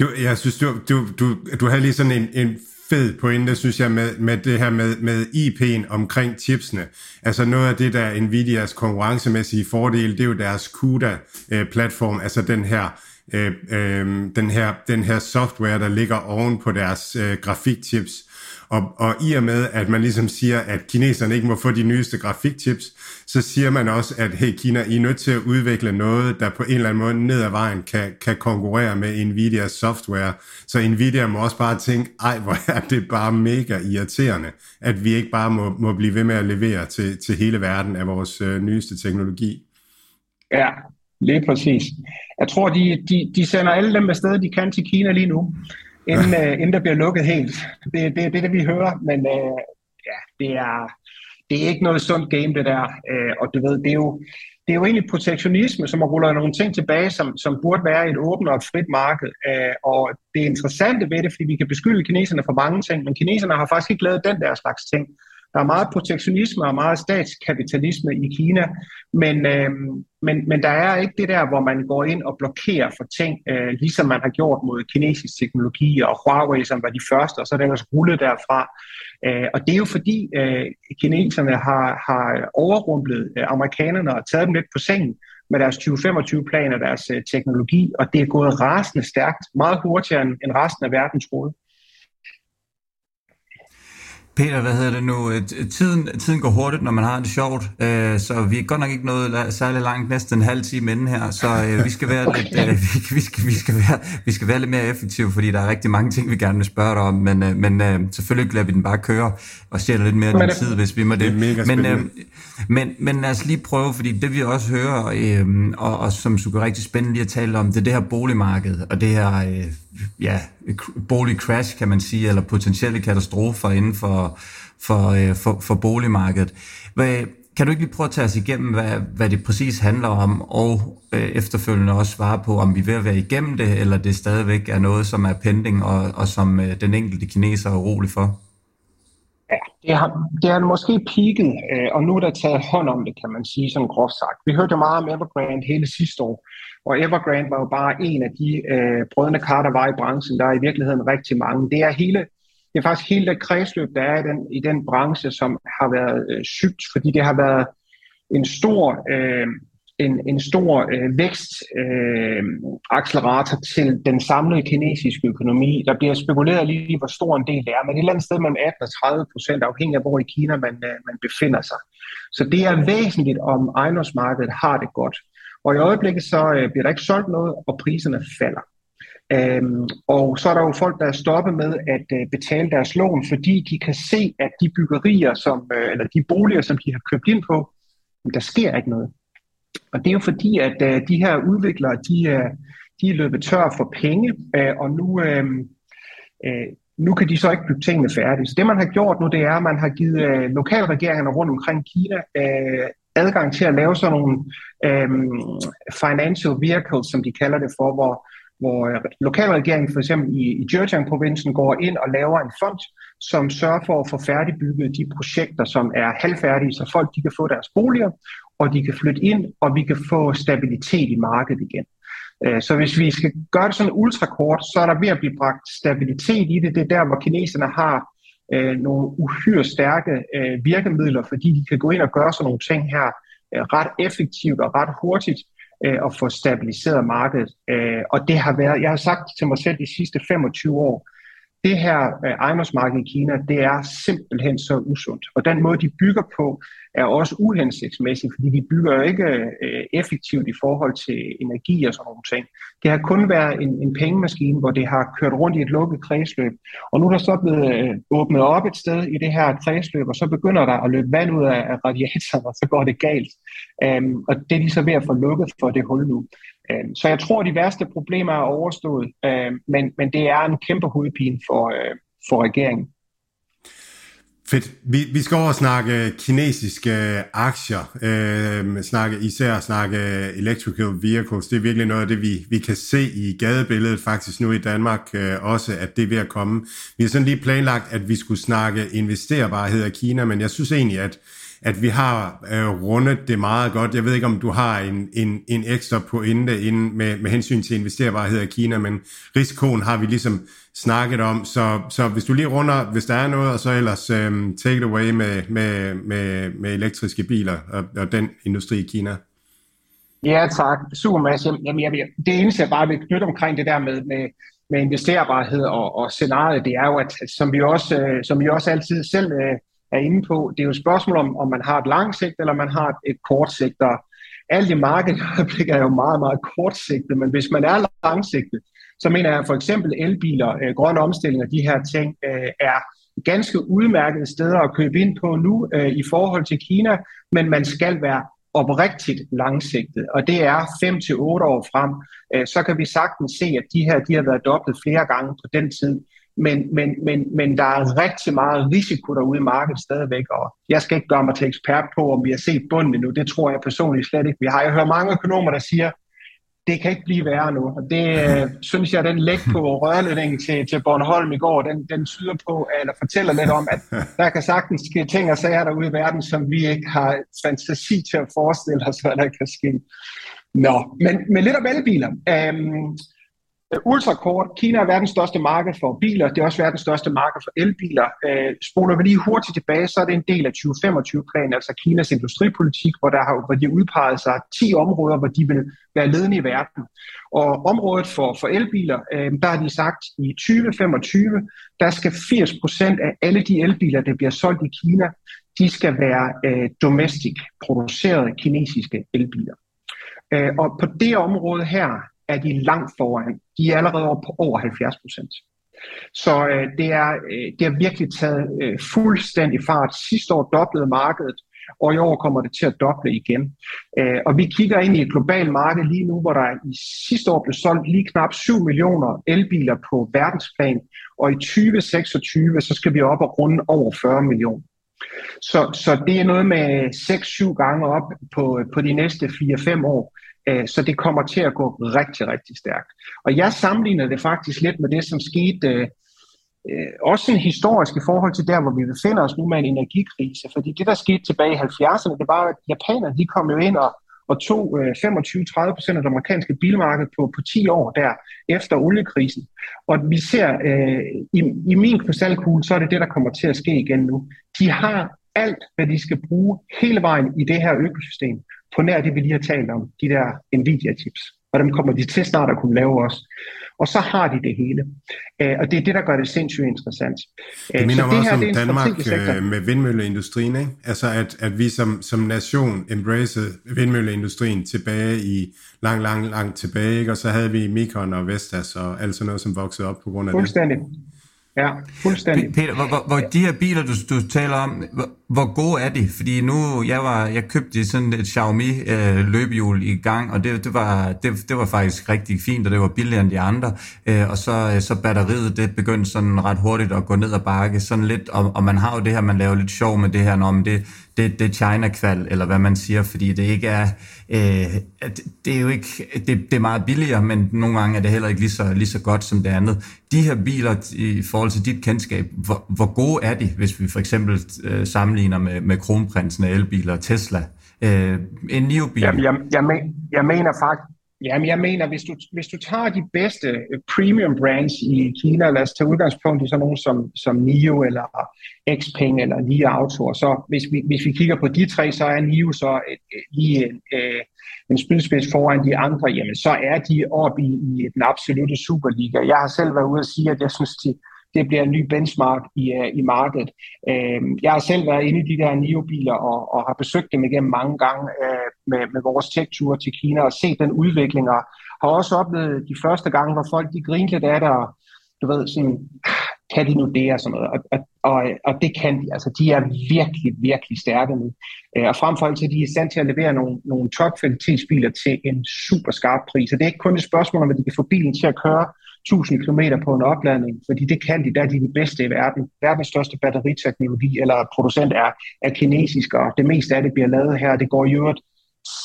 Du, jeg synes, du, du, du, du har lige sådan en, en fed pointe, synes jeg, med, med det her med, med IP'en omkring chipsene. Altså noget af det, der er Nvidias konkurrencemæssige fordel, det er jo deres CUDA-platform, altså den her, øh, øh, den, her, den her software, der ligger oven på deres øh, grafikchips. Og, og i og med, at man ligesom siger, at kineserne ikke må få de nyeste grafikchips, så siger man også, at hey Kina, I er nødt til at udvikle noget, der på en eller anden måde ned ad vejen kan, kan konkurrere med Nvidias software. Så Nvidia må også bare tænke, ej hvor er det bare mega irriterende, at vi ikke bare må, må blive ved med at levere til, til hele verden af vores øh, nyeste teknologi. Ja, lige præcis. Jeg tror, de, de, de sender alle dem afsted, de kan til Kina lige nu inden, øh, inden der bliver lukket helt. Det, det, det det, vi hører, men øh, ja, det er, det er ikke noget sundt game, det der. Øh, og du ved, det er jo, det er jo egentlig protektionisme, som ruller nogle ting tilbage, som, som burde være et åbent og et frit marked. Øh, og det interessante ved det, fordi vi kan beskylde kineserne for mange ting, men kineserne har faktisk ikke lavet den der slags ting. Der er meget protektionisme og meget statskapitalisme i Kina, men, øh, men, men der er ikke det der, hvor man går ind og blokerer for ting, øh, ligesom man har gjort mod kinesisk teknologi og Huawei, som var de første, og så er det ellers rullet derfra. Øh, og det er jo fordi øh, kineserne har, har overrumplet øh, amerikanerne og taget dem lidt på sengen med deres 2025-plan og deres øh, teknologi, og det er gået rasende stærkt, meget hurtigere end, end resten af verden troede. Peter, hvad hedder det nu? Tiden, tiden går hurtigt, når man har det sjovt, øh, så vi er godt nok ikke nået særlig langt, næsten en halv time inden her, så øh, vi skal være [laughs] okay. lidt, øh, [laughs] vi, vi, skal, vi, skal være, vi skal være lidt mere effektive, fordi der er rigtig mange ting, vi gerne vil spørge dig om, men, øh, men øh, selvfølgelig lader vi den bare køre og stjæler lidt mere af din tid, hvis vi må det. det er mega men, øh, men, men lad os lige prøve, fordi det vi også hører, øh, og, og som du rigtig spændende lige at tale om, det er det her boligmarked, og det her øh, ja, boligcrash, kan man sige, eller potentielle katastrofer inden for, for, øh, for, for boligmarkedet. Hvad, kan du ikke lige prøve at tage os igennem, hvad, hvad det præcis handler om, og øh, efterfølgende også svare på, om vi er ved at være igennem det, eller det stadigvæk er noget, som er pending, og, og som øh, den enkelte kineser er urolig for? Ja, det har, det har måske peaked, øh, og nu er der taget hånd om det, kan man sige, sådan groft sagt. Vi hørte meget om Evergrande hele sidste år, og Evergrande var jo bare en af de øh, brødende kar, der var i branchen. Der er i virkeligheden rigtig mange. Det er hele det er faktisk hele det kredsløb, der er i den, i den branche, som har været øh, sygt, fordi det har været en stor, øh, en, en stor øh, vækstaccelerator øh, til den samlede kinesiske økonomi. Der bliver spekuleret lige, hvor stor en del det er, men et eller andet sted mellem 18 og 30 procent, afhængig af hvor i Kina man, øh, man befinder sig. Så det er væsentligt, om ejendomsmarkedet har det godt. Og i øjeblikket så øh, bliver der ikke solgt noget, og priserne falder. Øhm, og så er der jo folk, der er stoppet med at øh, betale deres lån, fordi de kan se, at de byggerier, som, øh, eller de boliger, som de har købt ind på, der sker ikke noget. Og det er jo fordi, at øh, de her udviklere, de, øh, de er løbet tør for penge, øh, og nu, øh, øh, nu kan de så ikke bygge tingene færdige. Så det, man har gjort nu, det er, at man har givet øh, lokalregeringerne rundt omkring Kina øh, adgang til at lave sådan nogle øhm, financial vehicles, som de kalder det for, hvor, hvor øh, lokalregeringen for eksempel i, i Zhejiang-provincen går ind og laver en fond, som sørger for at få færdigbygget de projekter, som er halvfærdige, så folk de kan få deres boliger, og de kan flytte ind, og vi kan få stabilitet i markedet igen. Øh, så hvis vi skal gøre det sådan ultrakort, så er der ved at blive bragt stabilitet i det. Det er der, hvor kineserne har øh, nogle uhyre stærke øh, virkemidler, fordi de kan gå ind og gøre sådan nogle ting her øh, ret effektivt og ret hurtigt øh, og få stabiliseret markedet. Øh, og det har været, jeg har sagt til mig selv de sidste 25 år, det her øh, ejendomsmarked i Kina, det er simpelthen så usundt. Og den måde, de bygger på, er også uhensigtsmæssig, fordi de bygger jo ikke øh, effektivt i forhold til energi og sådan nogle ting. Det har kun været en, en pengemaskine, hvor det har kørt rundt i et lukket kredsløb. Og nu er der så blevet øh, åbnet op et sted i det her kredsløb, og så begynder der at løbe vand ud af, af radiatoren, og så går det galt. Um, og det er de så ved at få lukket for det hul nu. Øhm, så jeg tror, at de værste problemer er overstået, øhm, men, men det er en kæmpe hovedpine for, øhm, for regeringen. Fedt. Vi, vi skal over og snakke kinesiske øh, aktier, øh, snakke, især snakke electrical vehicles. Det er virkelig noget af det, vi, vi kan se i gadebilledet faktisk nu i Danmark øh, også, at det er ved at komme. Vi har sådan lige planlagt, at vi skulle snakke investerbarhed af Kina, men jeg synes egentlig, at at vi har øh, rundet det meget godt. Jeg ved ikke, om du har en, en, en ekstra pointe inden med, med hensyn til investerbarhed af Kina, men risikoen har vi ligesom snakket om. Så, så hvis du lige runder, hvis der er noget, og så ellers øh, take it away med, med, med, med elektriske biler og, og den industri i Kina. Ja, tak. Super, Mads. Jamen, jeg, jeg, det eneste, jeg bare vil knytte omkring det der med, med, med investerbarhed og, og scenariet, det er jo, at som vi også, øh, som vi også altid selv øh, er inde på, det er jo et spørgsmål om, om man har et langt sigt, eller man har et, et kort sigt. Og alt i markedet er jo meget, meget kortsigtet, men hvis man er langsigtet, så mener jeg for eksempel elbiler, øh, grøn omstilling og de her ting øh, er ganske udmærkede steder at købe ind på nu øh, i forhold til Kina, men man skal være oprigtigt langsigtet, og det er 5 til otte år frem, øh, så kan vi sagtens se, at de her de har været dobbelt flere gange på den tid. Men, men, men, men der er rigtig meget risiko derude i markedet stadigvæk, og jeg skal ikke gøre mig til ekspert på, om vi har set bunden nu. Det tror jeg personligt slet ikke, vi har. Jeg hører mange økonomer, der siger, det kan ikke blive værre nu. Og det øh, synes jeg, den læg på rørledningen til, til Bornholm i går, den, den tyder på, eller fortæller lidt om, at [laughs] der kan sagtens ske ting og sager derude i verden, som vi ikke har fantasi til at forestille os, hvad der kan ske. Nå, men, men lidt om elbiler. Um, Øh, Øh, ultrakort. Kina er verdens største marked for biler. Det er også verdens største marked for elbiler. Øh, spoler vi lige hurtigt tilbage, så er det en del af 2025-planen, altså Kinas industripolitik, hvor, der har, hvor de udpeget sig 10 områder, hvor de vil være ledende i verden. Og området for, for elbiler, øh, der har de sagt, i 2025, der skal 80 procent af alle de elbiler, der bliver solgt i Kina, de skal være øh, domestic producerede kinesiske elbiler. Øh, og på det område her, er de langt foran. De er allerede over på over 70 procent. Så øh, det, er, øh, det er virkelig taget øh, fuldstændig fart. Sidste år doblede markedet, og i år kommer det til at doble igen. Øh, og vi kigger ind i et globalt marked lige nu, hvor der i sidste år blev solgt lige knap 7 millioner elbiler på verdensplan, og i 2026 så skal vi op og runde over 40 millioner. Så, så det er noget med 6-7 gange op på, øh, på de næste 4-5 år. Øh, så det kommer til at gå rigtig, rigtig stærkt. Og jeg sammenligner det faktisk lidt med det, som skete øh, øh også en historisk i forhold til der, hvor vi befinder os nu med en energikrise. Fordi det, der skete tilbage i 70'erne, det var, at japanerne de kom jo ind og, og tog øh, 25-30 procent af det amerikanske bilmarked på, på 10 år der efter oliekrisen. Og vi ser øh, i, i min krystalkugle, så er det det, der kommer til at ske igen nu. De har alt, hvad de skal bruge hele vejen i det her økosystem på nær det, vi lige har talt om, de der Nvidia-chips. Og dem kommer de til snart at kunne lave også. Og så har de det hele. Uh, og det er det, der gør det sindssygt interessant. Uh, det minder det også om Danmark uh, med vindmølleindustrien, ikke? Altså at, at vi som, som nation embracede vindmølleindustrien tilbage i lang, lang, lang tilbage, ikke? Og så havde vi Mikron og Vestas og alt sådan noget, som voksede op på grund af Fuldstændig. det. Ja, fuldstændig. Peter, hvor, hvor, hvor de her biler, du, du taler om, hvor, hvor gode er de? Fordi nu, jeg var, jeg købte sådan et Xiaomi øh, løbehjul i gang, og det, det, var, det, det var faktisk rigtig fint, og det var billigere end de andre. Øh, og så, øh, så batteriet, det begyndte sådan ret hurtigt at gå ned og bakke, sådan lidt, og, og man har jo det her, man laver lidt sjov med det her, når man det, det, det China-kval, eller hvad man siger, fordi det ikke er, øh, det er jo ikke, det, det er meget billigere, men nogle gange er det heller ikke lige så, lige så godt som det andet. De her biler, i forhold til dit kendskab, hvor, hvor gode er de, hvis vi for eksempel øh, sammenligner med, med kronprinsen af elbiler, Tesla, øh, en NIO-bil? Jamen, jeg, jeg, men, jeg mener faktisk, Jamen, jeg mener, hvis du, hvis du tager de bedste øh, premium brands i Kina, lad os tage udgangspunkt i sådan nogle som, som NIO eller Xpeng eller Li Auto, så hvis vi, hvis vi kigger på de tre, så er NIO så et, et, lige en, øh, en spydspids foran de andre, jamen så er de oppe i, i den absolute Superliga. Jeg har selv været ude og sige, at jeg synes, de, det bliver en ny benchmark i, øh, i markedet. Uh, jeg har selv været inde i de der NIO-biler og, og har besøgt dem igennem mange gange uh, med, med vores tech-ture til Kina og set den udvikling og har også oplevet de første gange, hvor folk de grinte lidt af det og du ved, sådan, kan de nu det og sådan noget. Og, og, og, det kan de. Altså, de er virkelig, virkelig stærke nu. Øh, og frem for alt så de er i stand til at levere nogle, nogle top-kvalitetsbiler til en super skarp pris. Og det er ikke kun et spørgsmål om, at de kan få bilen til at køre 1000 km på en opladning, fordi det kan de, der er de de bedste i verden. Verdens største batteriteknologi eller producent er, er kinesisk, og det meste af det bliver lavet her. Det går i øvrigt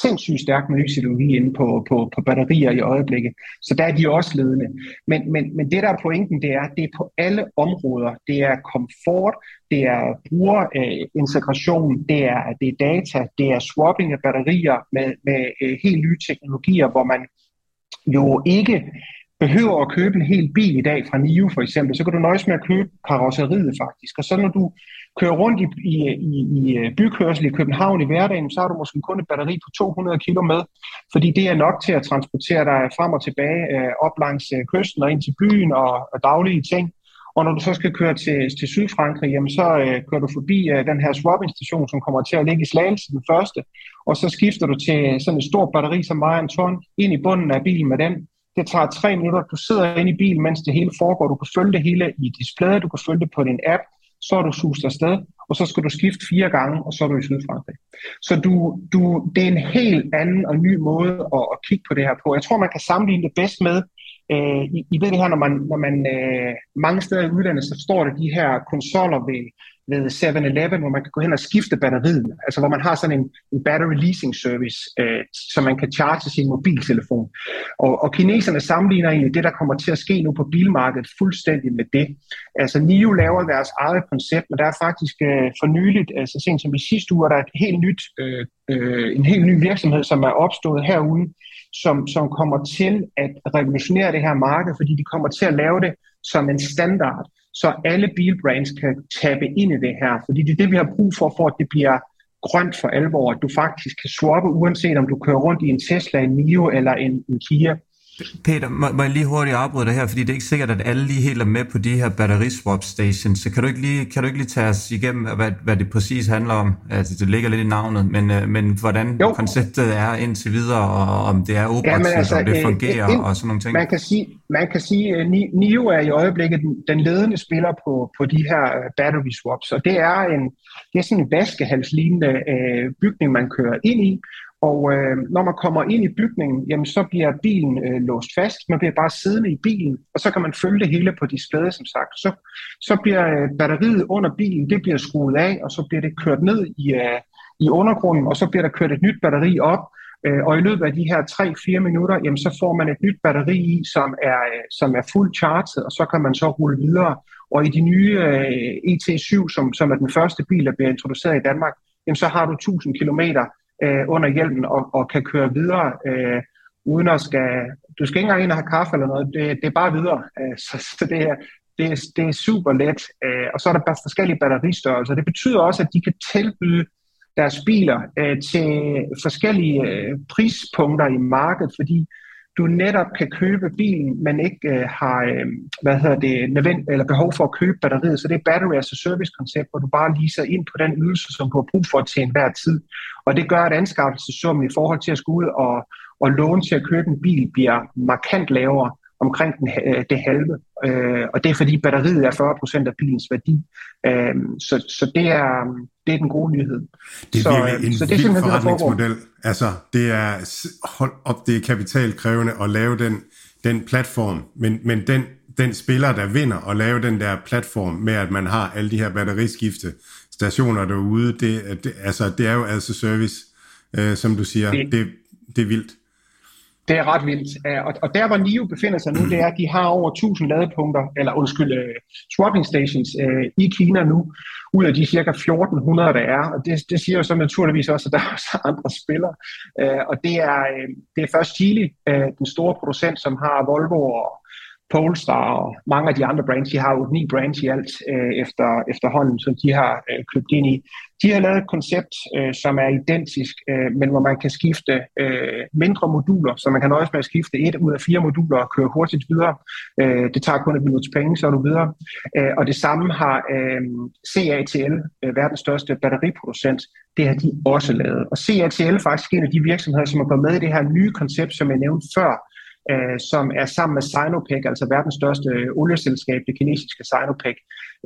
sindssygt stærk med ny teknologi inde på, på, på batterier i øjeblikket. Så der er de også ledende. Men, men, men det, der er pointen, det er, det er på alle områder. Det er komfort, det er brugerintegration, det er, det er data, det er swapping af batterier med, med øh, helt nye teknologier, hvor man jo ikke behøver at købe en hel bil i dag fra NIO for eksempel, så kan du nøjes med at købe karosseriet faktisk. Og så når du kører rundt i, i, i, i øh, bykørsel i København i hverdagen, så har du måske kun et batteri på 200 kg med, fordi det er nok til at transportere dig frem og tilbage øh, op langs øh, kysten og ind til byen og, og daglige ting. Og når du så skal køre til, til Sydfrankrig, jamen så øh, kører du forbi øh, den her swapping-station, som kommer til at ligge i Slagelse, den første, og så skifter du til sådan et stort batteri, som vejer en ton, ind i bunden af bilen med den. Det tager tre minutter. Du sidder inde i bilen, mens det hele foregår. Du kan følge det hele i displayet, du kan følge det på din app, så er du sus afsted, og så skal du skifte fire gange, og så er du i Sydfrankrig. Så du, du, det er en helt anden og ny måde at, at kigge på det her på. Jeg tror, man kan sammenligne det bedst med, øh, I, I ved det her, når man, når man øh, mange steder i udlandet, så står der de her konsoller ved, ved 7-Eleven, hvor man kan gå hen og skifte batteriet. Altså hvor man har sådan en, en battery leasing service, øh, så man kan charge sin mobiltelefon. Og, og kineserne sammenligner egentlig det, der kommer til at ske nu på bilmarkedet, fuldstændig med det. Altså NIO laver deres eget koncept, men der er faktisk øh, for nyligt, altså sent som i sidste uge, der er et helt nyt, øh, øh, en helt ny virksomhed, som er opstået herude, som, som kommer til at revolutionere det her marked, fordi de kommer til at lave det som en standard så alle bilbrands kan tabe ind i det her. Fordi det er det, vi har brug for, for at det bliver grønt for alvor, at du faktisk kan swappe, uanset om du kører rundt i en Tesla, en Mio eller en, en Kia. Peter, må, må jeg lige hurtigt afbryde dig her, fordi det er ikke sikkert, at alle lige helt er med på de her batteriswap stations, så kan du ikke lige, kan du ikke lige tage os igennem, hvad, hvad det præcis handler om? Altså, det ligger lidt i navnet, men, øh, men hvordan jo. konceptet er indtil videre, og om det er operativt, ja, altså, om det øh, fungerer, øh, og sådan nogle ting? Man kan sige, man kan sige at NIO er i øjeblikket den, den ledende spiller på, på de her battery swaps, og det er en, det er sådan en vaskehalslignende øh, bygning, man kører ind i, og øh, når man kommer ind i bygningen, jamen, så bliver bilen øh, låst fast. Man bliver bare siddende i bilen, og så kan man følge det hele på displayet, som sagt. Så, så bliver øh, batteriet under bilen, det bliver skruet af, og så bliver det kørt ned i, øh, i undergrunden, og så bliver der kørt et nyt batteri op. Øh, og i løbet af de her 3-4 minutter, jamen, så får man et nyt batteri i, som er, øh, som er fuldt charged, og så kan man så rulle videre. Og i de nye øh, ET7, som, som er den første bil, der bliver introduceret i Danmark, jamen, så har du 1000 kilometer øh, under hjelmen og, og kan køre videre, øh, uden at skal... Du skal ikke engang ind og have kaffe eller noget, det, det er bare videre. Øh, så, så det, er, det, er, det er super let. Øh, og så er der bare forskellige batteristørrelser. Det betyder også, at de kan tilbyde deres biler øh, til forskellige øh, prispunkter i markedet, fordi du netop kan købe bilen, men ikke øh, har øh, hvad hedder det, nødvend, eller behov for at købe batteriet. Så det er battery as a service koncept, hvor du bare leaser ind på den ydelse, som du har brug for til enhver tid. Og det gør, at anskaffelsessummen i forhold til at skulle ud og, og låne til at købe en bil bliver markant lavere omkring den, øh, det halve. Øh, og det er fordi batteriet er 40% af bilens værdi. Øh, så, så det er, det er den gode nyhed. Det er så, virkelig en så det er vild forretningsmodel. Det, altså, det er, hold op, det er kapitalkrævende at lave den, den platform, men, men den, den spiller, der vinder at lave den der platform med, at man har alle de her batteriskifte stationer derude, det, det, altså, det er jo as a service, øh, som du siger. Det, det, det er vildt. Det er ret vildt. Øh, og, og der, hvor NIO befinder sig nu, det er, at de har over 1000 ladepunkter, eller undskyld, uh, swapping stations uh, i Kina nu, ud af de cirka 1400, der er. Og det, det siger jo så naturligvis også, at der er også andre spillere. Uh, og det er, uh, det er først Chile, uh, den store producent, som har Volvo og Polestar og mange af de andre brands, de har jo ni brands i alt efter, efterhånden, som de har købt ind i. De har lavet et koncept, øh, som er identisk, øh, men hvor man kan skifte øh, mindre moduler, så man kan nøjes med at skifte et ud af fire moduler og køre hurtigt videre. Øh, det tager kun et minuts penge, så er du videre. Øh, og det samme har øh, CATL, øh, verdens største batteriproducent, det har de også lavet. Og CATL er faktisk en af de virksomheder, som er gået med i det her nye koncept, som jeg nævnte før, øh, som er sammen med Sinopec, altså verdens største olieselskab, det kinesiske Sinopec,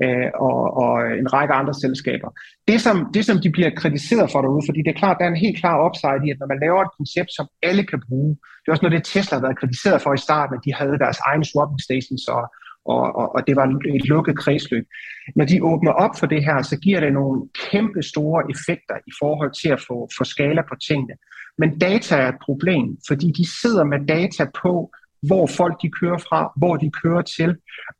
øh, og, og en række andre selskaber. Det som, det, som de bliver kritiseret for derude, fordi det er klart, der er en helt klar upside i, at når man laver et koncept, som alle kan bruge, det er også noget, det Tesla har været kritiseret for i starten, at de havde deres egen swapping stations og, og, og, og det var et lukket kredsløb. Når de åbner op for det her, så giver det nogle kæmpe store effekter i forhold til at få, få skala på tingene. Men data er et problem, fordi de sidder med data på, hvor folk de kører fra, hvor de kører til,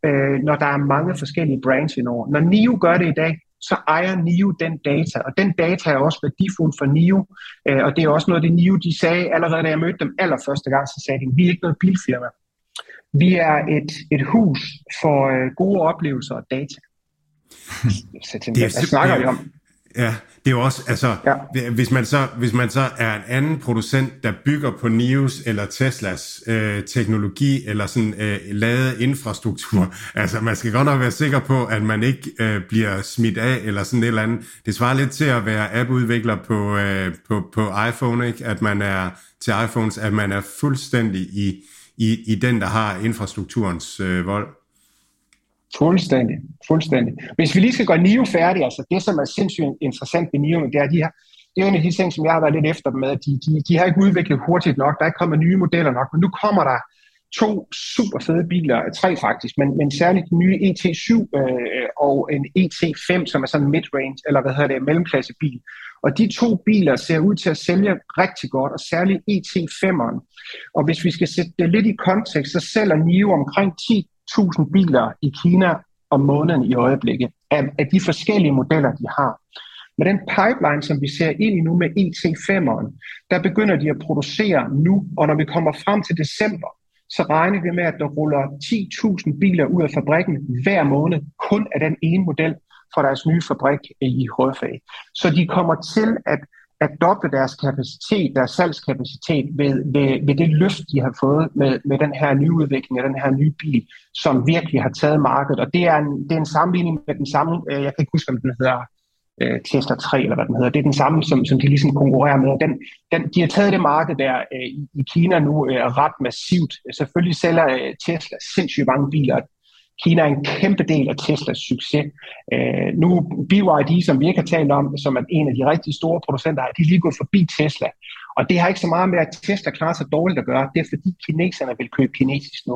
øh, når der er mange forskellige brands indover. Når NIO gør det i dag, så ejer NIO den data, og den data er også værdifuld for NIO, øh, og det er også noget, det NIO de sagde allerede, da jeg mødte dem allerførste gang, så sagde de, vi er ikke noget bilfirma. Vi er et, et hus for øh, gode oplevelser og data. [laughs] Så tænkte, det, hvad snakker vi om? Ja, det er jo også, altså, ja. hvis, man så, hvis man så er en anden producent, der bygger på Nios eller Teslas øh, teknologi eller sådan øh, lavet infrastruktur, [laughs] altså man skal godt nok være sikker på, at man ikke øh, bliver smidt af eller sådan et eller andet. Det svarer lidt til at være appudvikler på, øh, på, på iPhone, ikke? at man er til iPhones, at man er fuldstændig i, i, i den, der har infrastrukturens øh, vold. Fuldstændig, fuldstændig. Hvis vi lige skal gøre NIO færdig, altså det, som er sindssygt interessant ved NIO, det er, de her, det er en af de ting, som jeg har været lidt efter dem med, de, de, de har ikke udviklet hurtigt nok, der er ikke kommet nye modeller nok, men nu kommer der to super fede biler, tre faktisk, men, men særligt den nye ET7 øh, og en ET5, som er sådan midrange, mid-range, eller hvad hedder det, mellemklassebil. Og de to biler ser ud til at sælge rigtig godt, og særligt ET5'eren. Og hvis vi skal sætte det lidt i kontekst, så sælger NIO omkring 10 1000 biler i Kina om måneden i øjeblikket, af, af de forskellige modeller, de har. Med den pipeline, som vi ser ind i nu med ET5'eren, der begynder de at producere nu, og når vi kommer frem til december, så regner vi med, at der ruller 10.000 biler ud af fabrikken hver måned, kun af den ene model fra deres nye fabrik i Højfag. Så de kommer til at at doble deres kapacitet, deres salgskapacitet ved, ved, ved det løft, de har fået med, med den her nye udvikling af den her nye bil, som virkelig har taget markedet. Og det er en, det er en sammenligning med den samme, øh, jeg kan ikke huske, om den hedder øh, Tesla 3, eller hvad den hedder. Det er den samme, som, som de ligesom konkurrerer med. Den, den, de har taget det marked der øh, i, i Kina nu øh, ret massivt. Selvfølgelig sælger øh, Tesla sindssygt mange biler, Kina er en kæmpe del af Teslas succes. Øh, nu BYD, som vi ikke har talt om, som er en af de rigtig store producenter, de er lige gået forbi Tesla. Og det har ikke så meget med, at Tesla klarer sig dårligt at gøre. Det er fordi kineserne vil købe kinesisk nu.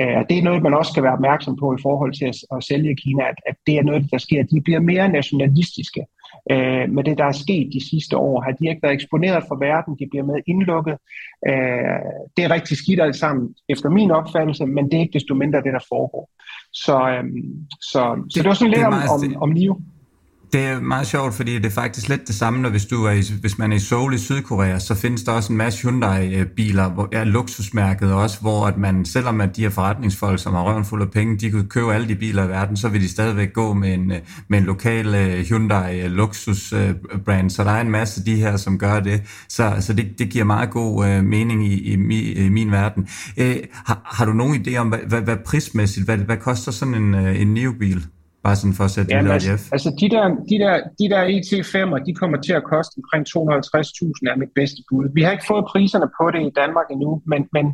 Øh, det er noget, man også skal være opmærksom på i forhold til at, at sælge i Kina, at, at det er noget, der sker. De bliver mere nationalistiske øh, med det, der er sket de sidste år. Har de ikke været eksponeret for verden, de bliver med indlukket. Øh, det er rigtig skidt alt sammen, efter min opfattelse, men det er ikke desto mindre det, der foregår. Så, øhm, så, det, så det var sådan lidt om, om, om NIO. Det er meget sjovt, fordi det er faktisk lidt det samme, når hvis, du er i, hvis man er i Seoul i Sydkorea, så findes der også en masse Hyundai-biler, hvor er luksusmærket også, hvor at man, selvom at de her forretningsfolk, som har røven fuld af penge, de kunne købe alle de biler i verden, så vil de stadigvæk gå med en, øh, med en lokal øh, Hyundai øh, luksusbrand. Så der er en masse af de her, som gør det. Så, så det, det giver meget god uh, mening i, i, i, min verden. Uh, har, har du nogen idé om, hvad, hvad, hvad prismæssigt, hvad, hvad koster sådan en, en Neo-bil? Bare sådan for at sætte ja, det altså, altså de der, de der, de der ET5'er, de kommer til at koste omkring 250.000 er mit bedste bud. Vi har ikke fået priserne på det i Danmark endnu, men, men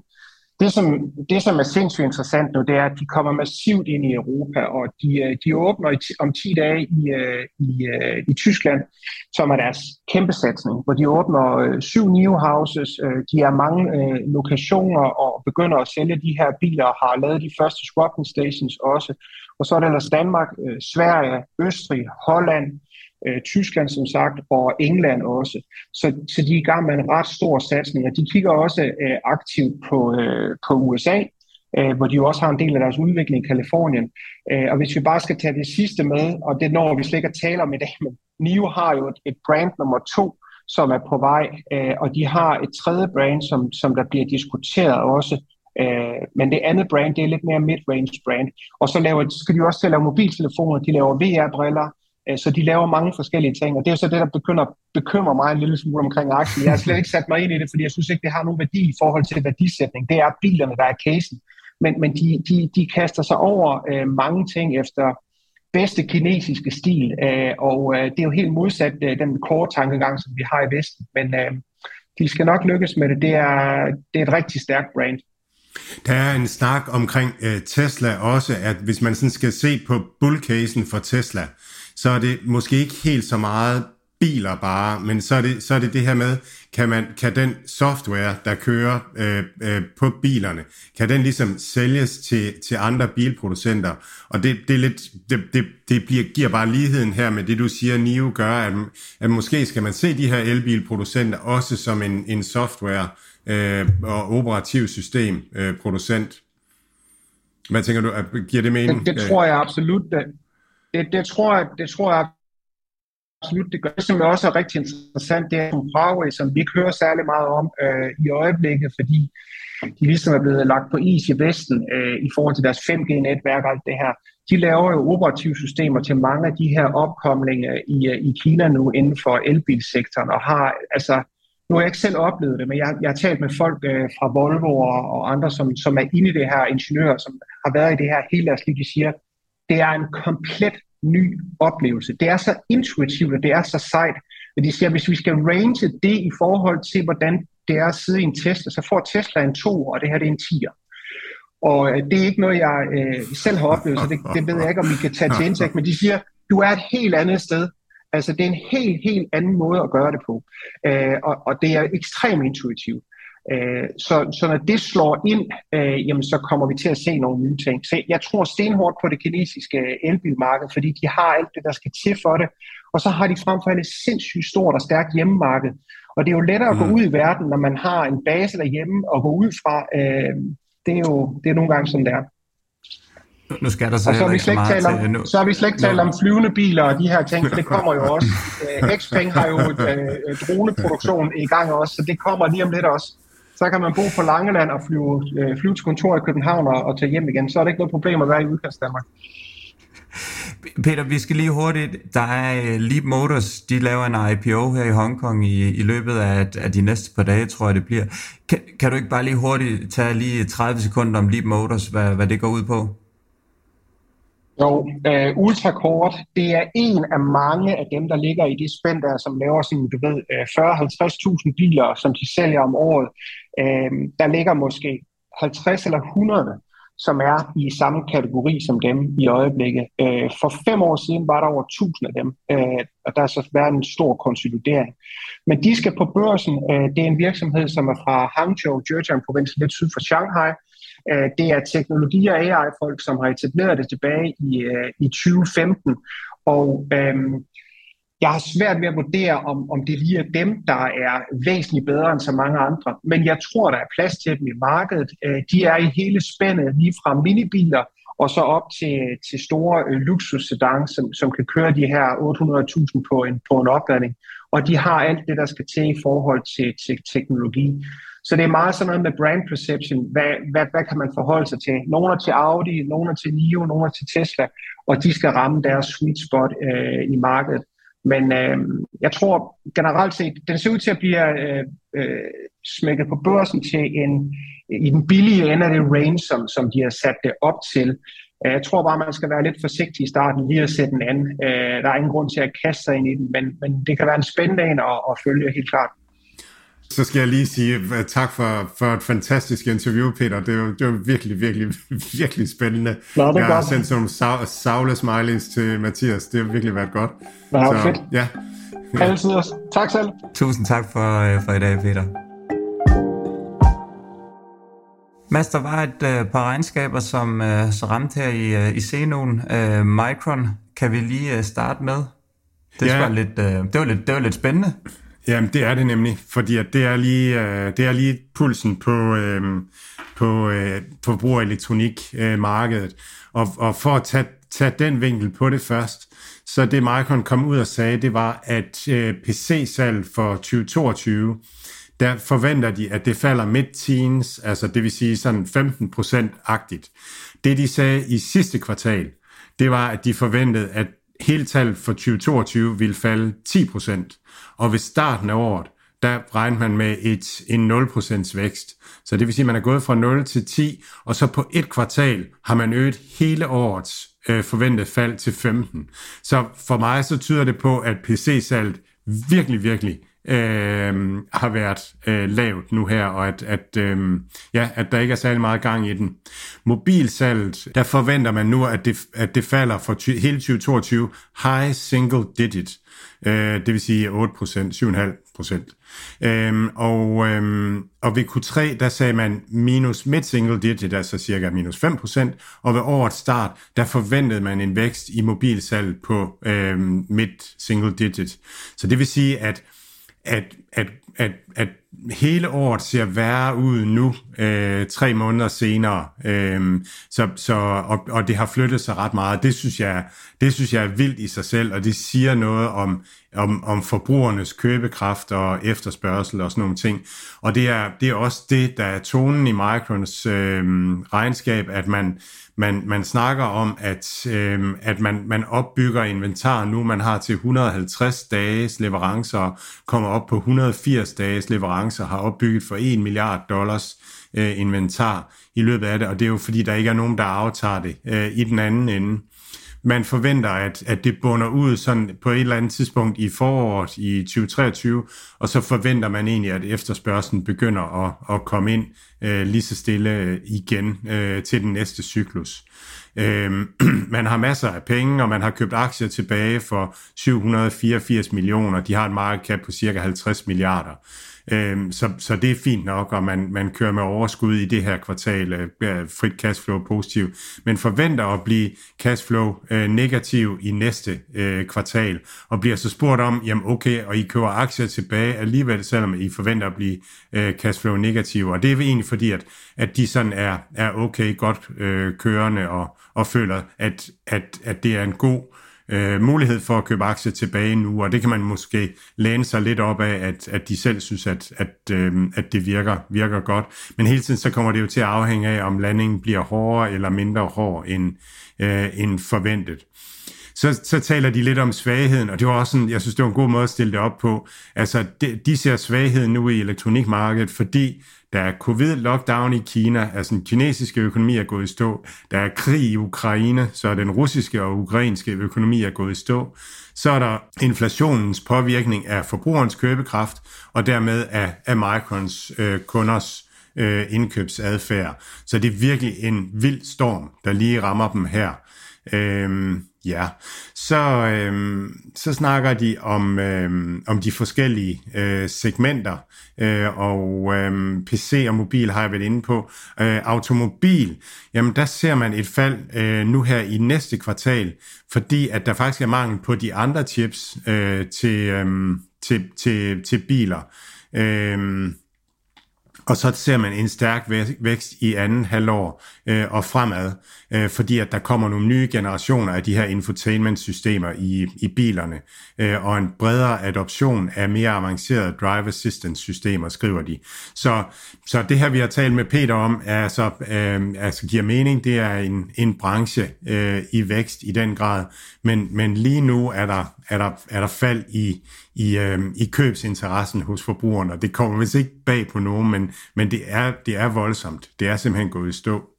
det, som, det, som er sindssygt interessant nu, det er, at de kommer massivt ind i Europa, og de, øh, de åbner om 10 dage i, øh, i, øh, i Tyskland, som er deres kæmpe satsning, hvor de åbner syv new houses, de har mange lokationer og begynder at sælge de her biler, og har lavet de første swapping stations også, og så er det ellers Danmark, øh, Sverige, Østrig, Holland, øh, Tyskland som sagt, og England også. Så, så de er i gang med en ret stor satsning, og de kigger også øh, aktivt på, øh, på USA, øh, hvor de jo også har en del af deres udvikling i Kalifornien. Øh, og hvis vi bare skal tage det sidste med, og det når vi slet ikke at tale om i dag, [laughs] men NIO har jo et, et brand nummer to, som er på vej, øh, og de har et tredje brand, som, som der bliver diskuteret også, Øh, men det andet brand, det er lidt mere mid-range brand. Og så, laver, så skal de også til at lave mobiltelefoner, de laver VR-briller, øh, så de laver mange forskellige ting. Og det er så det, der begynder at bekymre mig en lille smule omkring aktien. Jeg har slet ikke sat mig ind i det, fordi jeg synes ikke, det har nogen værdi i forhold til værdisætning. Det er bilerne, der er casen. Men, men de, de, de kaster sig over øh, mange ting efter bedste kinesiske stil, øh, og øh, det er jo helt modsat øh, den kort tankegang, som vi har i Vesten. Men øh, de skal nok lykkes med det. Det er, det er et rigtig stærkt brand. Der er en snak omkring øh, Tesla også, at hvis man sådan skal se på bullcasen for Tesla, så er det måske ikke helt så meget biler bare, men så er det, så er det, det her med, kan, man, kan den software, der kører øh, øh, på bilerne, kan den ligesom sælges til, til andre bilproducenter? Og det, det, er lidt, det, det, det bliver, giver bare ligheden her med det, du siger, NIO gør, at, at måske skal man se de her elbilproducenter også som en, en software øh, og operativsystem øh, producent. Hvad tænker du, giver det mening? Det, det tror jeg absolut. Det, det, det, tror jeg, det tror jeg absolut, det gør. Det, som også er rigtig interessant, det er Huawei, som vi ikke hører særlig meget om øh, i øjeblikket, fordi de ligesom er blevet lagt på is i Vesten øh, i forhold til deres 5G-netværk og alt det her. De laver jo operativsystemer til mange af de her opkomlinger i, øh, i Kina nu inden for elbilsektoren, og har altså nu har jeg ikke selv oplevet det, men jeg, jeg har talt med folk øh, fra Volvo og, og andre, som, som er inde i det her, ingeniører, som har været i det her hele deres liv, de siger, det er en komplet ny oplevelse. Det er så intuitivt, og det er så sejt. at de siger, hvis vi skal range det i forhold til, hvordan det er at sidde i en Tesla, så får Tesla en 2, og det her det er en 10'er. Og øh, det er ikke noget, jeg øh, selv har oplevet, så det, det ved jeg ikke, om vi kan tage til indsigt, men de siger, du er et helt andet sted. Altså, det er en helt, helt anden måde at gøre det på. Øh, og, og det er ekstremt intuitivt. Øh, så, så når det slår ind, øh, jamen, så kommer vi til at se nogle nye ting. Så jeg tror stenhårdt på det kinesiske elbilmarked, fordi de har alt det, der skal til for det. Og så har de frem for alt et sindssygt stort og stærkt hjemmemarked. Og det er jo lettere at gå mm. ud i verden, når man har en base derhjemme og gå ud fra. Øh, det er jo det er nogle gange sådan, det er. Nu skal der så, og så, har vi slet ikke talt om, nu. så har vi slet ikke talt om flyvende biler og de her ting, for det kommer jo også. [laughs] Øh, Xpeng har jo øh, droneproduktion i gang også, så det kommer lige om lidt også. Så kan man bo på Langeland og flyve, øh, flyve til kontor i København og, og tage hjem igen. Så er det ikke noget problem at være i udkast Danmark. Peter, vi skal lige hurtigt. Der er øh, Leap Motors, de laver en IPO her i Hongkong i, i løbet af, af de næste par dage, tror jeg det bliver. Kan, kan du ikke bare lige hurtigt tage lige 30 sekunder om Leap Motors, hvad, hvad det går ud på? Jo, øh, ultrakort, det er en af mange af dem, der ligger i det spænd der, som laver sådan, du ved, øh, 40-50.000 biler, som de sælger om året. Øh, der ligger måske 50 eller 100, som er i samme kategori som dem i øjeblikket. Øh, for fem år siden var der over 1000 af dem, øh, og der er så været en stor konsolidering. Men de skal på børsen. Øh, det er en virksomhed, som er fra Hangzhou, Zhejiang-provinsen, lidt syd for Shanghai, Øh, det er teknologi- og AI-folk, som har etableret det tilbage i, øh, i 2015. Og øhm, jeg har svært ved at vurdere, om, om det lige er dem, der er væsentligt bedre end så mange andre. Men jeg tror, der er plads til dem i markedet. Øh, de er i hele spændet, lige fra minibiler og så op til, til store øh, luksussedans, som, som kan køre de her 800.000 på en, på en opladning. Og de har alt det, der skal til i forhold til, til teknologi. Så det er meget sådan noget med brand perception. Hvad, hvad, hvad kan man forholde sig til? Nogle er til Audi, nogle er til NIO, nogle er til Tesla, og de skal ramme deres sweet spot øh, i markedet. Men øh, jeg tror generelt set, den ser ud til at blive øh, øh, smækket på børsen til en, i den billige ende af det range, som, som de har sat det op til. Øh, jeg tror bare, man skal være lidt forsigtig i starten lige at sætte den an. Øh, der er ingen grund til at kaste sig ind i den, men, men det kan være en spændende en at, at følge helt klart. Så skal jeg lige sige uh, tak for, for et fantastisk interview, Peter. Det var, det var virkelig, virkelig, [laughs] virkelig spændende. Nå, det jeg har godt. sendt sådan nogle savle smileys til Mathias. Det har virkelig været godt. Nå, Så, fedt. Ja. ja. Altid også. Tak selv. Tusind tak for, øh, for i dag, Peter. Mads, der var et uh, par regnskaber, som uh, så ramte her i, uh, i scenen. Uh, Micron, kan vi lige uh, starte med? Det, ja. var lidt, uh, det, var lidt, det var lidt spændende. Jamen, det er det nemlig, fordi at det, er lige, øh, det er lige pulsen på, øh, på øh, forbrugerelektronikmarkedet. Øh, og, og for at tage, tage den vinkel på det først, så det Micron kom ud og sagde, det var, at øh, PC-salg for 2022, der forventer de, at det falder mid-teens, altså det vil sige sådan 15%-agtigt. Det de sagde i sidste kvartal, det var, at de forventede, at hele tallet for 2022 ville falde 10%. Og ved starten af året, der regner man med et, en 0% vækst. Så det vil sige, at man er gået fra 0 til 10, og så på et kvartal har man øget hele årets øh, forventet fald til 15. Så for mig så tyder det på, at PC-salget virkelig, virkelig øh, har været øh, lavt nu her, og at, at, øh, ja, at der ikke er særlig meget gang i den. Mobilsalget, der forventer man nu, at det, at det falder for ty- hele 2022 high single digit, øh, det vil sige 8% 7,5 procent. Øhm, og, øhm, og ved Q3, der sagde man minus mid single digit, altså cirka minus 5 procent, og ved årets start, der forventede man en vækst i mobilsalg på øhm, mid single digit. Så det vil sige, at at, at, at, at hele året ser værre ud nu, øh, tre måneder senere, øh, så, så, og, og det har flyttet sig ret meget. Det synes, jeg, det synes jeg er vildt i sig selv, og det siger noget om, om, om forbrugernes købekraft og efterspørgsel og sådan nogle ting. Og det er, det er også det, der er tonen i Microns øh, regnskab, at man, man, man snakker om, at, øh, at man, man opbygger inventar nu, man har til 150 dages leverancer, kommer op på 180 dages leverancer, har opbygget for 1 milliard dollars øh, inventar i løbet af det, og det er jo fordi, der ikke er nogen, der aftager det øh, i den anden ende man forventer, at, at det bunder ud sådan på et eller andet tidspunkt i foråret i 2023, og så forventer man egentlig, at efterspørgselen begynder at, at komme ind øh, lige så stille øh, igen øh, til den næste cyklus. Øh, [clears throat] man har masser af penge, og man har købt aktier tilbage for 784 millioner. De har et market cap på cirka 50 milliarder. Øhm, så, så det er fint nok, og man, man kører med overskud i det her kvartal, øh, frit cashflow positiv, men forventer at blive cashflow øh, negativ i næste øh, kvartal, og bliver så spurgt om, jamen okay, og I køber aktier tilbage alligevel, selvom I forventer at blive øh, cashflow negativ, og det er egentlig fordi, at, at de sådan er, er okay godt øh, kørende, og, og føler, at, at, at det er en god øh, mulighed for at købe aktier tilbage nu, og det kan man måske læne sig lidt op af, at, at de selv synes, at, at, øh, at det virker, virker godt. Men hele tiden så kommer det jo til at afhænge af, om landingen bliver hårdere eller mindre hård end, øh, end forventet. Så, så taler de lidt om svagheden, og det var også sådan, jeg synes, det var en god måde at stille det op på. Altså, de, de ser svagheden nu i elektronikmarkedet, fordi der er covid-lockdown i Kina, altså den kinesiske økonomi er gået i stå. Der er krig i Ukraine, så den russiske og ukrainske økonomi er gået i stå. Så er der inflationens påvirkning af forbrugerens købekraft, og dermed af, af Microns øh, kunders øh, indkøbsadfærd. Så det er virkelig en vild storm, der lige rammer dem her. Øhm, Ja, så, øhm, så snakker de om, øhm, om de forskellige øh, segmenter, øh, og øhm, PC og mobil har jeg været inde på. Øh, automobil, jamen der ser man et fald øh, nu her i næste kvartal, fordi at der faktisk er mangel på de andre chips øh, til, øhm, til, til, til biler. Øh, og så ser man en stærk vækst i anden halvår øh, og fremad, øh, fordi at der kommer nogle nye generationer af de her infotainment-systemer i, i bilerne, øh, og en bredere adoption af mere avancerede drive assistance-systemer, skriver de. Så, så det her, vi har talt med Peter om, er altså, øh, altså giver mening. Det er en, en branche øh, i vækst i den grad, men, men lige nu er der, er der, er der fald i, i, øh, i købsinteressen hos forbrugerne, og det kommer vist ikke bag på nogen, men, men det, er, det er voldsomt. Det er simpelthen gået i stå.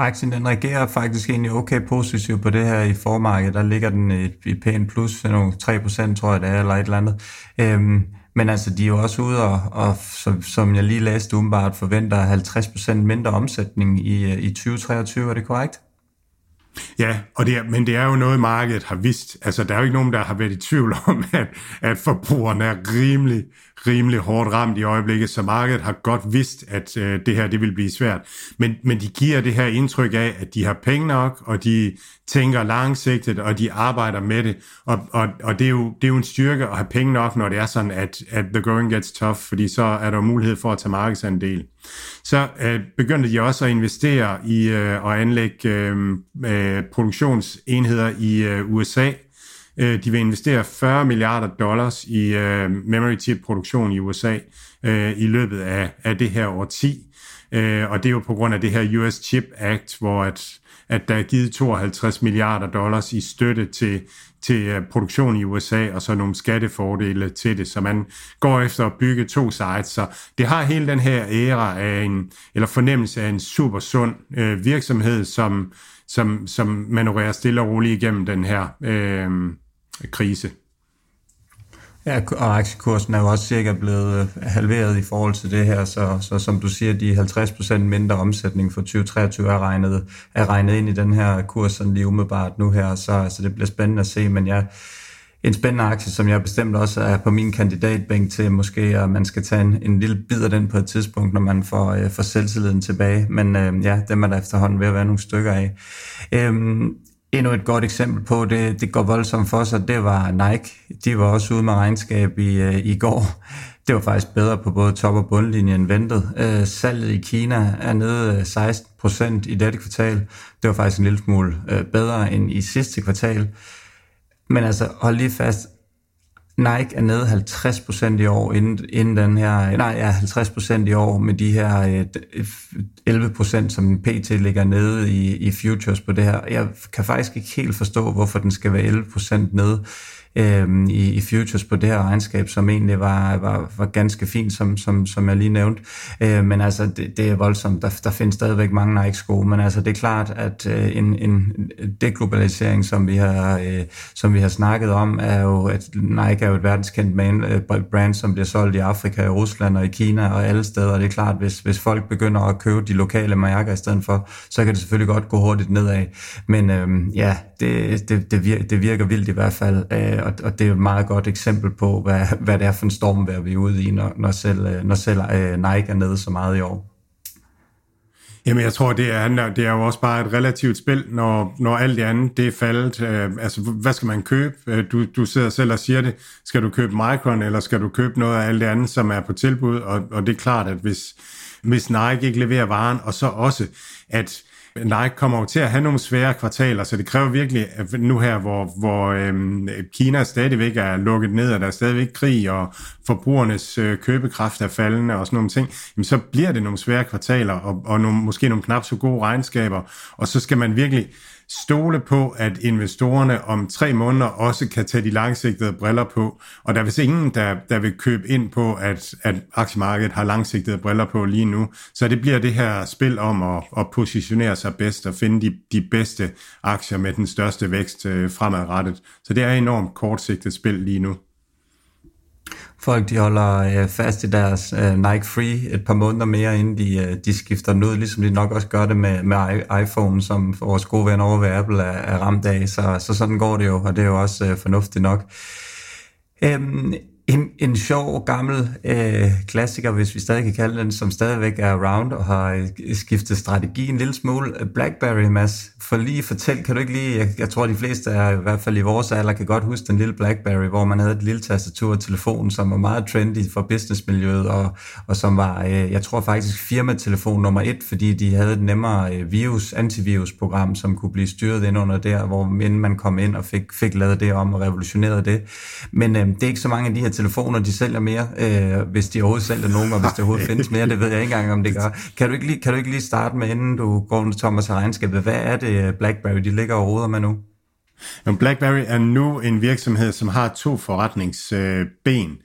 Aktien den reagerer faktisk egentlig okay positivt på det her i formarkedet. Der ligger den i, i pæn plus, nogle 3% tror jeg det er, eller et eller andet. Øhm, men altså, de er jo også ude og, og som, som jeg lige læste umiddelbart, forventer 50% mindre omsætning i, øh, i 2023. Er det korrekt? Ja, og det er, men det er jo noget, markedet har vidst. Altså, der er jo ikke nogen, der har været i tvivl om, at, at forbrugerne er rimelig, rimelig hårdt ramt i øjeblikket, så markedet har godt vidst, at øh, det her det vil blive svært. Men, men de giver det her indtryk af, at de har penge nok, og de tænker langsigtet, og de arbejder med det. Og, og, og det, er jo, det er jo en styrke at have penge nok, når det er sådan, at, at the going gets tough, fordi så er der mulighed for at tage markedsandel. Så øh, begyndte de også at investere i øh, og anlægge øh, øh, produktionsenheder i øh, USA, Øh, de vil investere 40 milliarder dollars i øh, memory chip produktion i USA øh, i løbet af, af det her årti. Øh, og det er jo på grund af det her US Chip Act, hvor at, at der er givet 52 milliarder dollars i støtte til, til øh, produktion i USA, og så nogle skattefordele til det, så man går efter at bygge to sites. Så det har hele den her æra af en, eller fornemmelse af en super sund øh, virksomhed, som, som, som manøvrerer stille og roligt igennem den her øh, krise. Ja, og aktiekursen er jo også cirka blevet øh, halveret i forhold til det her, så, så som du siger, de 50% mindre omsætning for 2023 er regnet, er regnet ind i den her kurs sådan lige umiddelbart nu her, så, så det bliver spændende at se, men ja, en spændende aktie, som jeg bestemt også er på min kandidatbænk til måske, at man skal tage en, en lille bid af den på et tidspunkt, når man får, øh, får selvtilliden tilbage. Men øh, ja, dem er der efterhånden ved at være nogle stykker af. Øhm, endnu et godt eksempel på, det, det går voldsomt for sig, det var Nike. De var også ude med regnskab i, øh, i går. Det var faktisk bedre på både top- og bundlinjen end ventet. Øh, salget i Kina er nede øh, 16 procent i dette kvartal. Det var faktisk en lille smule øh, bedre end i sidste kvartal. Men altså, hold lige fast, Nike er nede 50% i år, inden, inden den her, nej, ja, 50% i år med de her øh, 11%, som PT ligger nede i, i futures på det her. Jeg kan faktisk ikke helt forstå, hvorfor den skal være 11% nede øh, i, i futures på det her regnskab, som egentlig var, var, var ganske fint, som, som, som jeg lige nævnte. Øh, men altså, det, det er voldsomt. Der, der findes stadigvæk mange Nike-sko, men altså, det er klart, at øh, en, en deglobalisering, som vi, har, øh, som vi har snakket om, er jo, at Nike er jo et verdenskendt man, øh, brand, som bliver solgt i Afrika, i Rusland og i Kina og alle steder. Og det er klart, hvis, hvis folk begynder at købe de lokale mærker i stedet for, så kan det selvfølgelig godt gå hurtigt nedad. Men øh, ja, det, det, det, virker, det virker vildt i hvert fald. Øh, Øh, og, og det er et meget godt eksempel på, hvad, hvad det er for en stormvær, vi er ude i, når, når selv, øh, når selv øh, Nike er nede så meget i år. Jamen, jeg tror, det er, det er jo også bare et relativt spil, når, når alt det andet det er faldet. Øh, altså, hvad skal man købe? Øh, du, du sidder selv og siger det. Skal du købe Micron, eller skal du købe noget af alt det andet, som er på tilbud? Og, og det er klart, at hvis, hvis Nike ikke leverer varen, og så også, at Nike kommer jo til at have nogle svære kvartaler, så det kræver virkelig, at nu her, hvor, hvor øhm, Kina stadigvæk er lukket ned, og der er stadigvæk krig, og forbrugernes øh, købekraft er faldende og sådan nogle ting, jamen så bliver det nogle svære kvartaler, og, og nogle, måske nogle knap så gode regnskaber, og så skal man virkelig stole på, at investorerne om tre måneder også kan tage de langsigtede briller på. Og der er vist ingen, der, der vil købe ind på, at, at aktiemarkedet har langsigtede briller på lige nu. Så det bliver det her spil om at, at positionere sig bedst og finde de, de bedste aktier med den største vækst øh, fremadrettet. Så det er enormt kortsigtet spil lige nu. Folk de holder øh, fast i deres øh, Nike Free et par måneder mere, inden de, øh, de skifter den ud, ligesom de nok også gør det med, med iPhone, som vores gode ven over ved Apple er, er ramt af. Så, så sådan går det jo, og det er jo også øh, fornuftigt nok. Øhm, en, en sjov, gammel øh, klassiker, hvis vi stadig kan kalde den, som stadigvæk er around og har øh, skiftet strategi en lille smule. Blackberry, Mads, for lige fortæl, kan du ikke lige, jeg, jeg tror de fleste er, i hvert fald i vores alder, kan godt huske den lille Blackberry, hvor man havde et lille tastatur og telefon, som var meget trendy for businessmiljøet, og, og som var, øh, jeg tror faktisk firmatelefon nummer et, fordi de havde et nemmere øh, virus, antivirus-program, som kunne blive styret ind under der, hvor inden man kom ind og fik, fik lavet det om og revolutioneret det. Men øh, det er ikke så mange af de her telefoner, de sælger mere, øh, hvis de overhovedet sælger nogen, og hvis det overhovedet findes mere, det ved jeg ikke engang, om det gør. Kan du ikke lige, kan du ikke lige starte med, inden du går, Thomas, til regnskabet, hvad er det BlackBerry, de ligger og roder med nu? BlackBerry er nu en virksomhed, som har to forretningsben.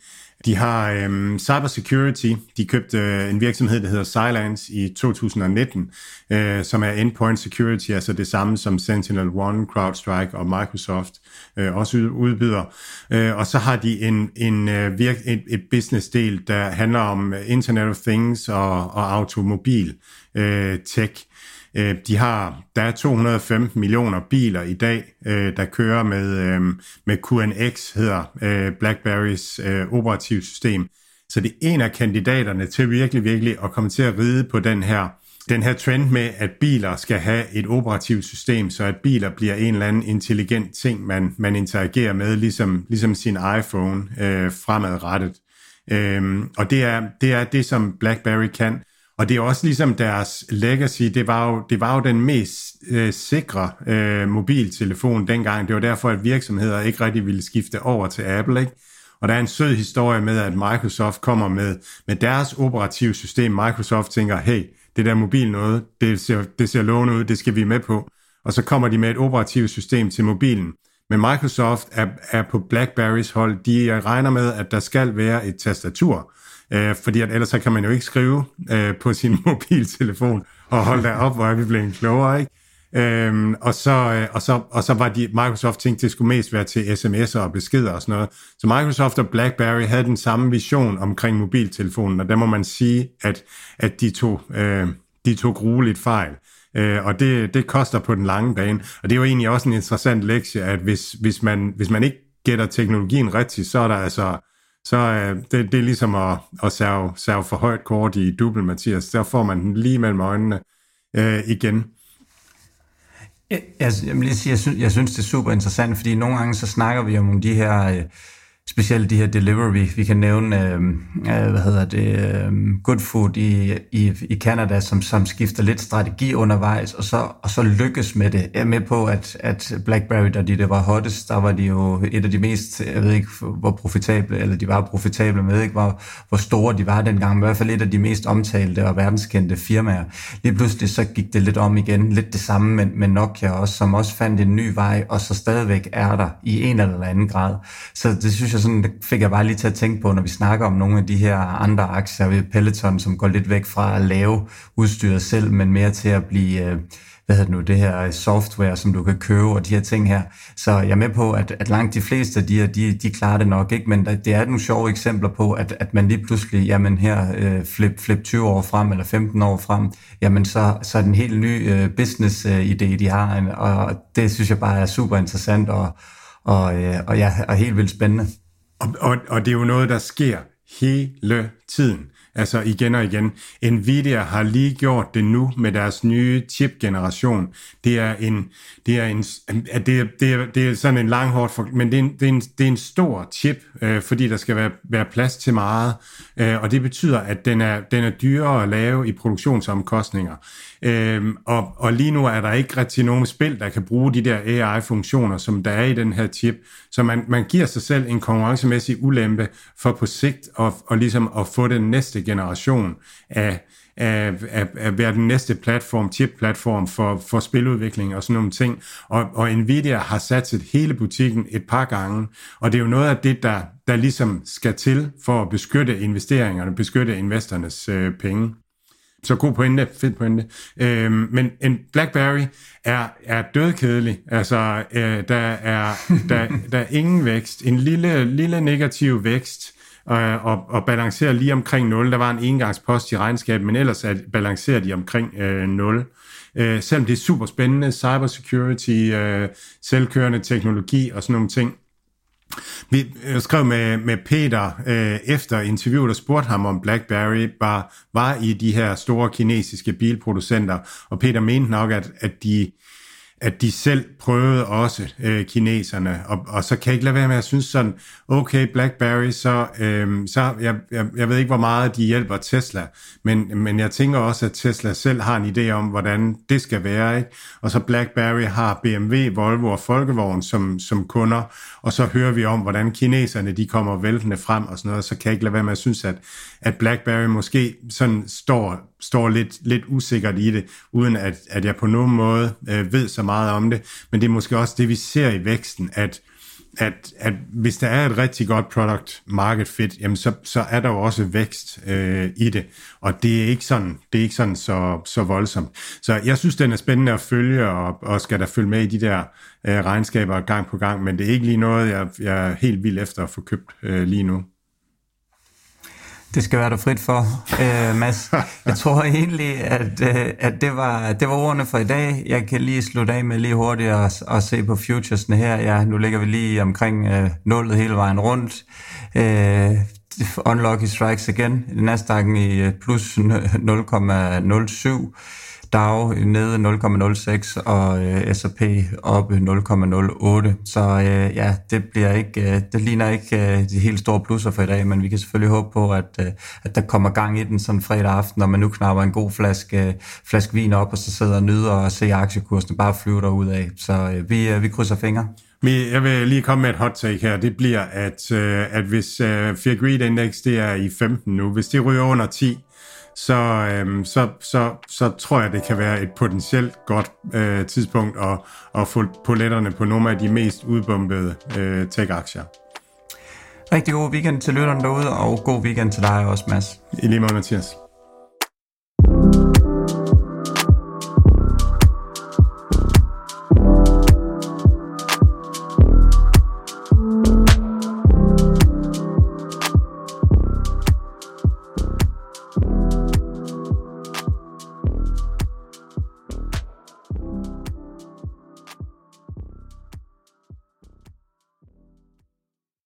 De har øhm, cybersecurity. De købte øh, en virksomhed, der hedder Silence i 2019, øh, som er endpoint security, altså det samme som SentinelOne, CrowdStrike og Microsoft øh, også udbyder. Øh, og så har de en, en øh, virk, et, et business del, der handler om Internet of Things og, og automobil øh, tech. Øh, de har, der er 215 millioner biler i dag, øh, der kører med, øh, med QNX, hedder øh, BlackBerrys øh, operativsystem. Så det er en af kandidaterne til virkelig, virkelig at komme til at ride på den her den her trend med, at biler skal have et operativt system, så at biler bliver en eller anden intelligent ting, man, man interagerer med, ligesom, ligesom sin iPhone øh, fremadrettet. Øhm, og det er, det er det, som BlackBerry kan. Og det er også ligesom deres legacy, det var jo, det var jo den mest øh, sikre øh, mobiltelefon dengang. Det var derfor, at virksomheder ikke rigtig ville skifte over til Apple. Ikke? Og der er en sød historie med, at Microsoft kommer med, med deres operativsystem. Microsoft tænker, hey, det der mobil noget, det ser, det ser lovende ud, det skal vi med på. Og så kommer de med et operativsystem til mobilen. Men Microsoft er, er på BlackBerrys hold. De regner med, at der skal være et tastatur Øh, fordi at ellers så kan man jo ikke skrive øh, på sin [laughs] mobiltelefon og holde der op, hvor er vi blevet klogere, ikke? Øhm, og, så, øh, og, så, og så var de, Microsoft tænkte, det skulle mest være til sms'er og beskeder og sådan noget. Så Microsoft og BlackBerry havde den samme vision omkring mobiltelefonen, og der må man sige, at, at de, tog, øh, de tog grueligt fejl. Øh, og det, det koster på den lange bane. Og det er jo egentlig også en interessant lektie, at hvis, hvis, man, hvis man ikke gætter teknologien rigtigt, så er der altså så øh, det, det er ligesom at, at serve, serve for højt kort i dubbel, Mathias. Så får man den lige mellem øjnene øh, igen. Jeg, jeg, jeg, jeg, synes, jeg synes, det er super interessant, fordi nogle gange så snakker vi om de her... Øh, Specielt de her delivery, vi kan nævne, øh, øh, hvad hedder det, øh, Good Food i, i, i Canada, som, som skifter lidt strategi undervejs, og så, og så lykkes med det. Jeg er med på, at, at BlackBerry, da de det var hottest, der var de jo et af de mest, jeg ved ikke, hvor profitable, eller de var profitable, men jeg ved ikke, hvor, hvor store de var dengang, men i hvert fald et af de mest omtalte og verdenskendte firmaer. Lige pludselig så gik det lidt om igen, lidt det samme med, med Nokia også, som også fandt en ny vej, og så stadigvæk er der i en eller anden grad. Så det synes jeg sådan, det fik jeg bare lige til at tænke på, når vi snakker om nogle af de her andre aktier ved Peloton, som går lidt væk fra at lave udstyret selv, men mere til at blive, øh, hvad hedder det nu, det her software, som du kan købe, og de her ting her. Så jeg er med på, at, at langt de fleste af de her, de, de klarer det nok ikke, men det er nogle sjove eksempler på, at, at man lige pludselig, jamen her, øh, flip, flip 20 år frem, eller 15 år frem, jamen så, så er det en helt ny øh, business-idé, øh, de har, og det synes jeg bare er super interessant, og, og, øh, og ja, og helt vildt spændende. Og, og, og det er jo noget, der sker hele tiden. Altså igen og igen. Nvidia har lige gjort det nu med deres nye chip-generation. Det er en, det er en, det er, det er, det er sådan en lang hårdt, for, men det er en, det er en, det er en stor chip, øh, fordi der skal være, være plads til meget, øh, og det betyder, at den er, den er dyrere at lave i produktionsomkostninger. Øhm, og, og lige nu er der ikke rigtig nogen spil, der kan bruge de der AI-funktioner, som der er i den her chip. Så man, man giver sig selv en konkurrencemæssig ulempe for på sigt at, og ligesom at få den næste generation af, af, af, af være den næste platform, chip-platform for, for spiludvikling og sådan nogle ting. Og, og Nvidia har sat sit hele butikken et par gange, og det er jo noget af det, der, der ligesom skal til for at beskytte investeringerne, beskytte investernes øh, penge. Så god pointe, fed pointe. Øhm, men en BlackBerry er, er dødkedelig. Altså, øh, der, er, der, der er ingen vækst. En lille, lille negativ vækst, øh, og, og balancerer lige omkring 0. Der var en engangspost i regnskabet, men ellers er, balancerer de omkring øh, 0. Øh, selvom det er super spændende, cybersecurity, øh, selvkørende teknologi og sådan nogle ting, vi øh, skrev med, med Peter øh, efter interviewet og spurgte ham, om BlackBerry var, var i de her store kinesiske bilproducenter, og Peter mente nok, at, at de at de selv prøvede også øh, kineserne, og, og så kan jeg ikke lade være med at synes sådan, okay, BlackBerry, så, øh, så jeg, jeg, jeg ved ikke, hvor meget de hjælper Tesla, men, men jeg tænker også, at Tesla selv har en idé om, hvordan det skal være, ikke? og så BlackBerry har BMW, Volvo og Folkevogn som, som kunder, og så hører vi om, hvordan kineserne de kommer væltende frem og sådan noget, så kan jeg ikke lade være med at synes, at, at BlackBerry måske sådan står står lidt, lidt usikkert i det, uden at, at jeg på nogen måde øh, ved så meget om det. Men det er måske også det, vi ser i væksten, at, at, at hvis der er et rigtig godt product market fit, jamen så, så er der jo også vækst øh, i det. Og det er ikke sådan, det er ikke sådan så, så voldsomt. Så jeg synes, den er spændende at følge, og, og skal der følge med i de der øh, regnskaber gang på gang, men det er ikke lige noget, jeg, jeg er helt vild efter at få købt øh, lige nu. Det skal være der frit for, øh, Mads. Jeg tror egentlig, at, øh, at det, var, det var ordene for i dag. Jeg kan lige slutte af med lige hurtigt at, at se på futuresne her. Ja, nu ligger vi lige omkring øh, nullet hele vejen rundt. Øh, unlucky strikes igen. Nasdaq'en i øh, plus 0,07. DAO nede 0,06 og øh, S&P oppe 0,08. Så øh, ja, det bliver ikke, øh, det ligner ikke øh, de helt store plusser for i dag, men vi kan selvfølgelig håbe på, at, øh, at der kommer gang i den sådan fredag aften, når man nu knapper en god flaske, øh, flaske vin op, og så sidder og nyder og ser aktiekursen bare flyve derud af. Så øh, vi, øh, vi krydser fingre. Jeg vil lige komme med et hot take her. Det bliver, at, øh, at hvis øh, Fear Greed Index det er i 15 nu, hvis det ryger under 10, så, øhm, så, så, så tror jeg, det kan være et potentielt godt øh, tidspunkt at, at få poletterne på nogle af de mest udbombede øh, tech-aktier. Rigtig god weekend til lytterne derude, og god weekend til dig også, Mads. I lige måde, Mathias.